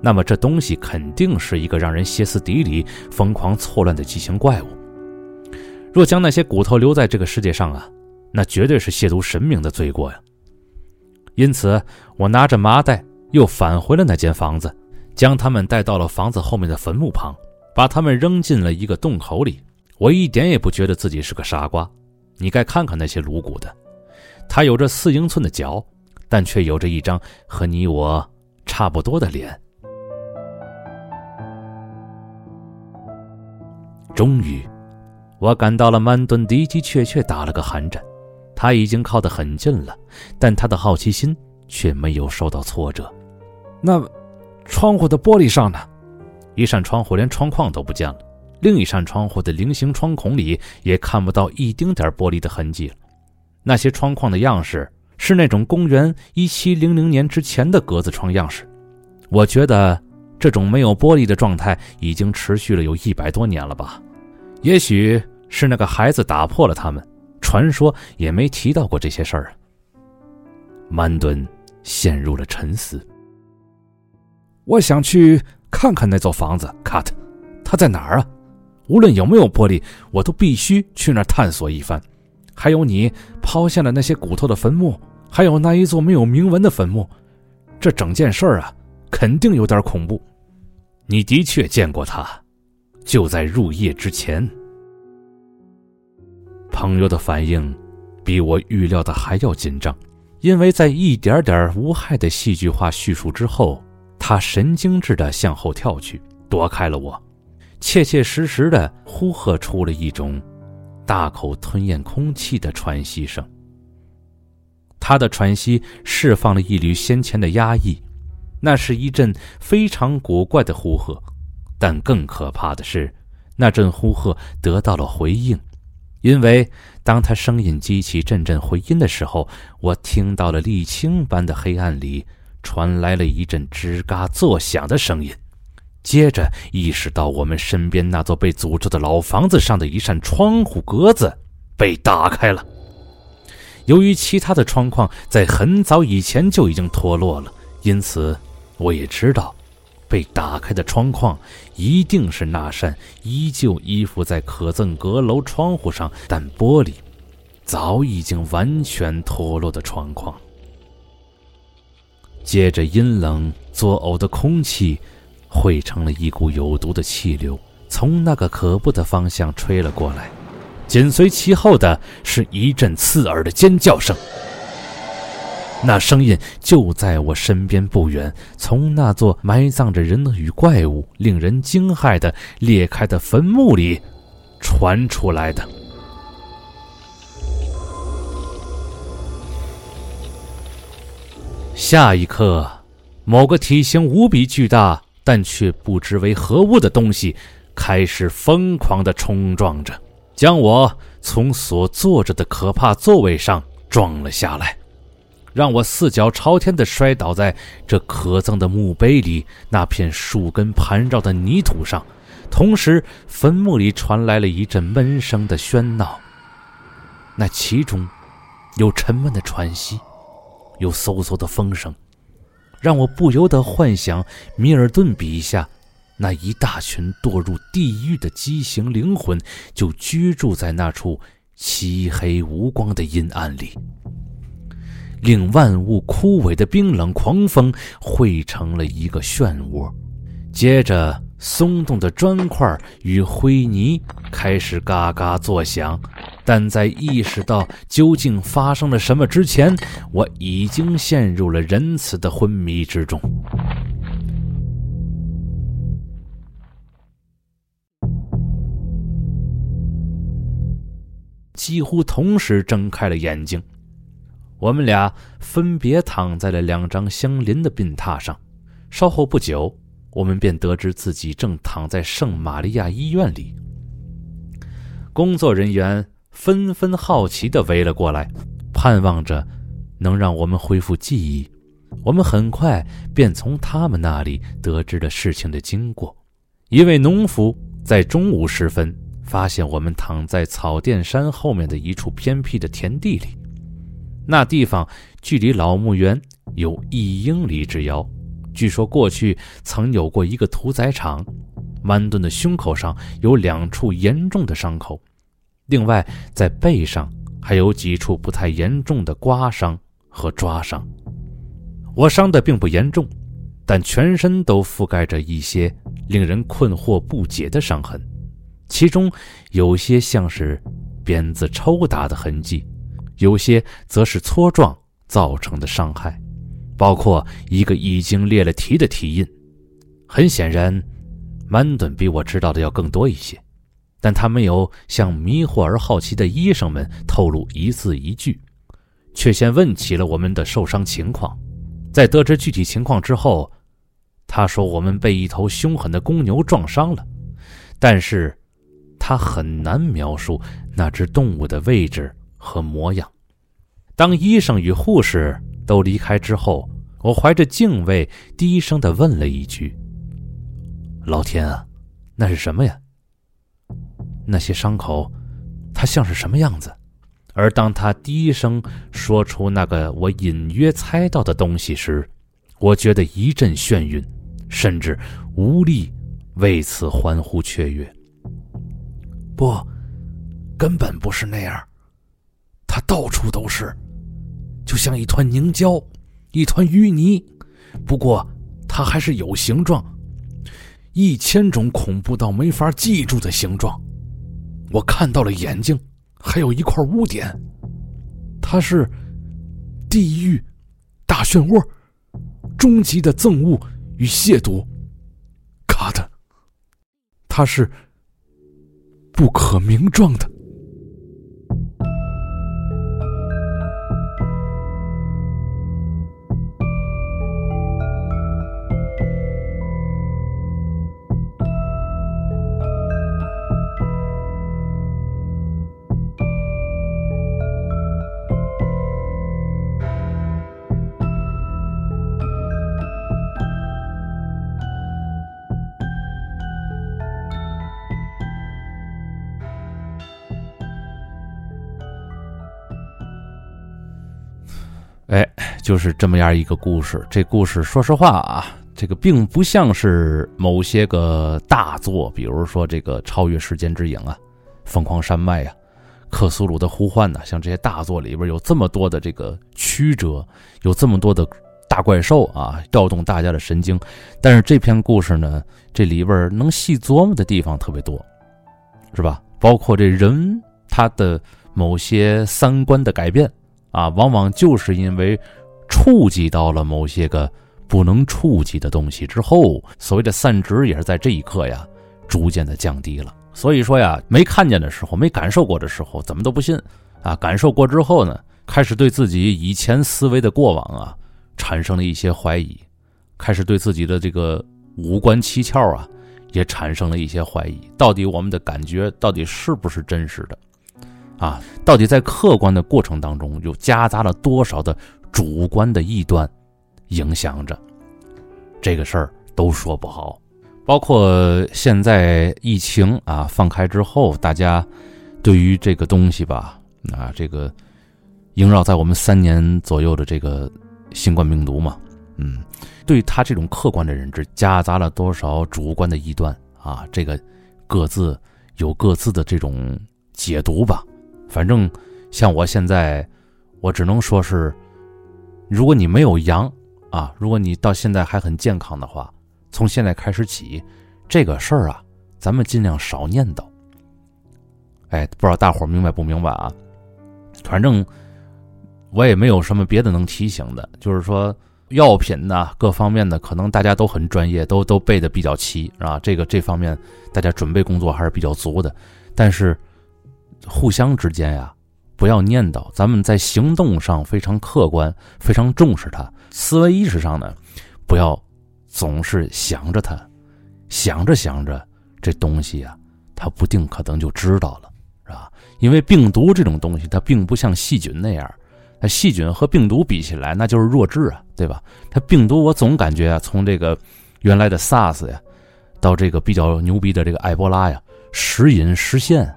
那么这东西肯定是一个让人歇斯底里、疯狂错乱的畸形怪物。若将那些骨头留在这个世界上啊，那绝对是亵渎神明的罪过呀。因此，我拿着麻袋。又返回了那间房子，将他们带到了房子后面的坟墓旁，把他们扔进了一个洞口里。我一点也不觉得自己是个傻瓜。你该看看那些颅骨的，它有着四英寸的脚，但却有着一张和你我差不多的脸。终于，我感到了曼顿的的确确打了个寒战。他已经靠得很近了，但他的好奇心却没有受到挫折。那窗户的玻璃上呢？一扇窗户连窗框都不见了，另一扇窗户的菱形窗孔里也看不到一丁点玻璃的痕迹了。那些窗框的样式是那种公元一七零零年之前的格子窗样式。我觉得这种没有玻璃的状态已经持续了有一百多年了吧？也许是那个孩子打破了它们。传说也没提到过这些事儿啊。曼顿陷入了沉思。我想去看看那座房子，cut，它在哪儿啊？无论有没有玻璃，我都必须去那儿探索一番。还有你抛下了那些骨头的坟墓，还有那一座没有铭文的坟墓，这整件事儿啊，肯定有点恐怖。你的确见过他，就在入夜之前。朋友的反应比我预料的还要紧张，因为在一点点无害的戏剧化叙述之后，他神经质地向后跳去，躲开了我，切切实实地呼喝出了一种大口吞咽空气的喘息声。他的喘息释放了一缕先前的压抑，那是一阵非常古怪的呼喝，但更可怕的是，那阵呼喝得到了回应。因为当他声音激起阵阵回音的时候，我听到了沥青般的黑暗里传来了一阵吱嘎作响的声音，接着意识到我们身边那座被诅咒的老房子上的一扇窗户格子被打开了。由于其他的窗框在很早以前就已经脱落了，因此我也知道。被打开的窗框，一定是那扇依旧依附在可赠阁楼窗户上，但玻璃早已经完全脱落的窗框。接着，阴冷作呕的空气汇成了一股有毒的气流，从那个可怖的方向吹了过来，紧随其后的是一阵刺耳的尖叫声。那声音就在我身边不远，从那座埋葬着人与怪物、令人惊骇的裂开的坟墓里传出来的。下一刻，某个体型无比巨大但却不知为何物的东西开始疯狂的冲撞着，将我从所坐着的可怕座位上撞了下来。让我四脚朝天地摔倒在这可憎的墓碑里那片树根盘绕的泥土上，同时坟墓里传来了一阵闷声的喧闹。那其中，有沉闷的喘息，有嗖嗖的风声，让我不由得幻想米尔顿笔下那一大群堕入地狱的畸形灵魂，就居住在那处漆黑无光的阴暗里。令万物枯萎的冰冷狂风汇成了一个漩涡，接着松动的砖块与灰泥开始嘎嘎作响。但在意识到究竟发生了什么之前，我已经陷入了仁慈的昏迷之中。几乎同时睁开了眼睛。我们俩分别躺在了两张相邻的病榻上，稍后不久，我们便得知自己正躺在圣玛利亚医院里。工作人员纷纷好奇地围了过来，盼望着能让我们恢复记忆。我们很快便从他们那里得知了事情的经过。一位农夫在中午时分发现我们躺在草甸山后面的一处偏僻的田地里。那地方距离老墓园有一英里之遥。据说过去曾有过一个屠宰场。曼顿的胸口上有两处严重的伤口，另外在背上还有几处不太严重的刮伤和抓伤。我伤的并不严重，但全身都覆盖着一些令人困惑不解的伤痕，其中有些像是鞭子抽打的痕迹。有些则是搓撞造成的伤害，包括一个已经裂了题的蹄印。很显然，曼顿比我知道的要更多一些，但他没有向迷惑而好奇的医生们透露一字一句，却先问起了我们的受伤情况。在得知具体情况之后，他说我们被一头凶狠的公牛撞伤了，但是，他很难描述那只动物的位置和模样。当医生与护士都离开之后，我怀着敬畏，低声的问了一句。老天啊，那是什么呀？那些伤口，它像是什么样子？而当他低声说出那个我隐约猜到的东西时，我觉得一阵眩晕，甚至无力为此欢呼雀跃。不，根本不是那样，它到处都是，就像一团凝胶，一团淤泥。不过，它还是有形状。一千种恐怖到没法记住的形状，我看到了眼睛，还有一块污点。它是地狱大漩涡，终极的憎恶与亵渎。卡的，它是不可名状的。哎，就是这么样一个故事。这故事说实话啊，这个并不像是某些个大作，比如说这个《超越时间之影》啊，《疯狂山脉》呀，《克苏鲁的呼唤》呐，像这些大作里边有这么多的这个曲折，有这么多的大怪兽啊，调动大家的神经。但是这篇故事呢，这里边能细琢磨的地方特别多，是吧？包括这人他的某些三观的改变。啊，往往就是因为触及到了某些个不能触及的东西之后，所谓的散值也是在这一刻呀，逐渐的降低了。所以说呀，没看见的时候，没感受过的时候，怎么都不信啊。感受过之后呢，开始对自己以前思维的过往啊，产生了一些怀疑，开始对自己的这个五官七窍啊，也产生了一些怀疑。到底我们的感觉到底是不是真实的？啊，到底在客观的过程当中，又夹杂了多少的主观的臆断，影响着这个事儿都说不好。包括现在疫情啊放开之后，大家对于这个东西吧，啊，这个萦绕在我们三年左右的这个新冠病毒嘛，嗯，对他这种客观的认知，夹杂了多少主观的臆断啊？这个各自有各自的这种解读吧。反正，像我现在，我只能说是，如果你没有阳啊，如果你到现在还很健康的话，从现在开始起，这个事儿啊，咱们尽量少念叨。哎，不知道大伙儿明白不明白啊？反正我也没有什么别的能提醒的，就是说药品呐，各方面的可能大家都很专业，都都备的比较齐啊。这个这方面大家准备工作还是比较足的，但是。互相之间呀，不要念叨。咱们在行动上非常客观，非常重视它。思维意识上呢，不要总是想着它，想着想着，这东西呀，它不定可能就知道了，是吧？因为病毒这种东西，它并不像细菌那样，它细菌和病毒比起来，那就是弱智啊，对吧？它病毒，我总感觉啊，从这个原来的 SARS 呀，到这个比较牛逼的这个埃博拉呀，时隐时现，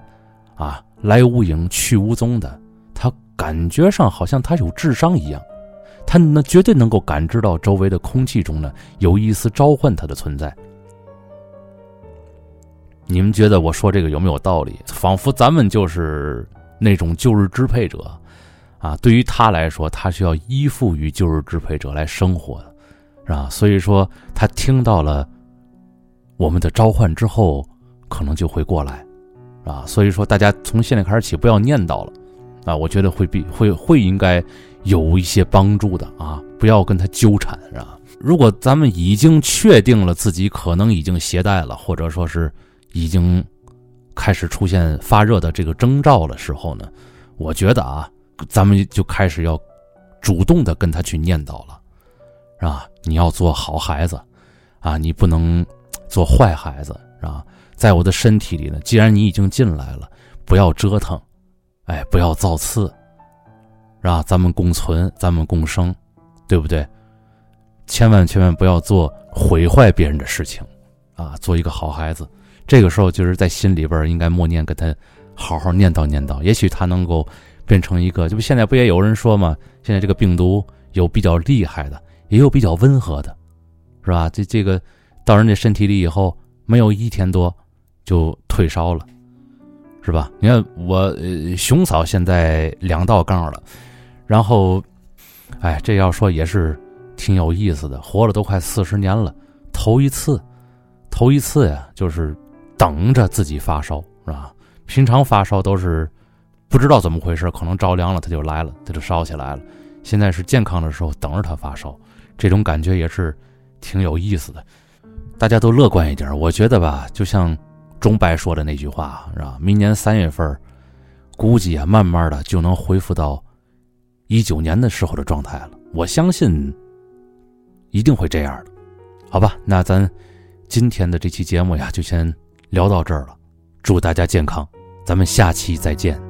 啊。来无影去无踪的，他感觉上好像他有智商一样，他那绝对能够感知到周围的空气中呢有一丝召唤他的存在。你们觉得我说这个有没有道理？仿佛咱们就是那种旧日支配者，啊，对于他来说，他需要依附于旧日支配者来生活的，是吧？所以说，他听到了我们的召唤之后，可能就会过来。啊，所以说大家从现在开始起不要念叨了，啊，我觉得会比会会应该有一些帮助的啊，不要跟他纠缠啊。如果咱们已经确定了自己可能已经携带了，或者说是已经开始出现发热的这个征兆的时候呢，我觉得啊，咱们就开始要主动的跟他去念叨了，是吧？你要做好孩子，啊，你不能做坏孩子，是吧？在我的身体里呢，既然你已经进来了，不要折腾，哎，不要造次，是吧？咱们共存，咱们共生，对不对？千万千万不要做毁坏别人的事情，啊，做一个好孩子。这个时候就是在心里边应该默念，跟他好好念叨念叨。也许他能够变成一个，这不现在不也有人说吗？现在这个病毒有比较厉害的，也有比较温和的，是吧？这这个到人家身体里以后，没有一天多就退烧了，是吧？你看我呃熊嫂现在两道杠了，然后，哎，这要说也是。挺有意思的，活了都快四十年了，头一次，头一次呀，就是等着自己发烧，是吧？平常发烧都是不知道怎么回事，可能着凉了他就来了，他就烧起来了。现在是健康的时候等着他发烧，这种感觉也是挺有意思的。大家都乐观一点，我觉得吧，就像钟白说的那句话，是吧？明年三月份，估计啊，慢慢的就能恢复到一九年的时候的状态了。我相信。一定会这样的，好吧？那咱今天的这期节目呀，就先聊到这儿了。祝大家健康，咱们下期再见。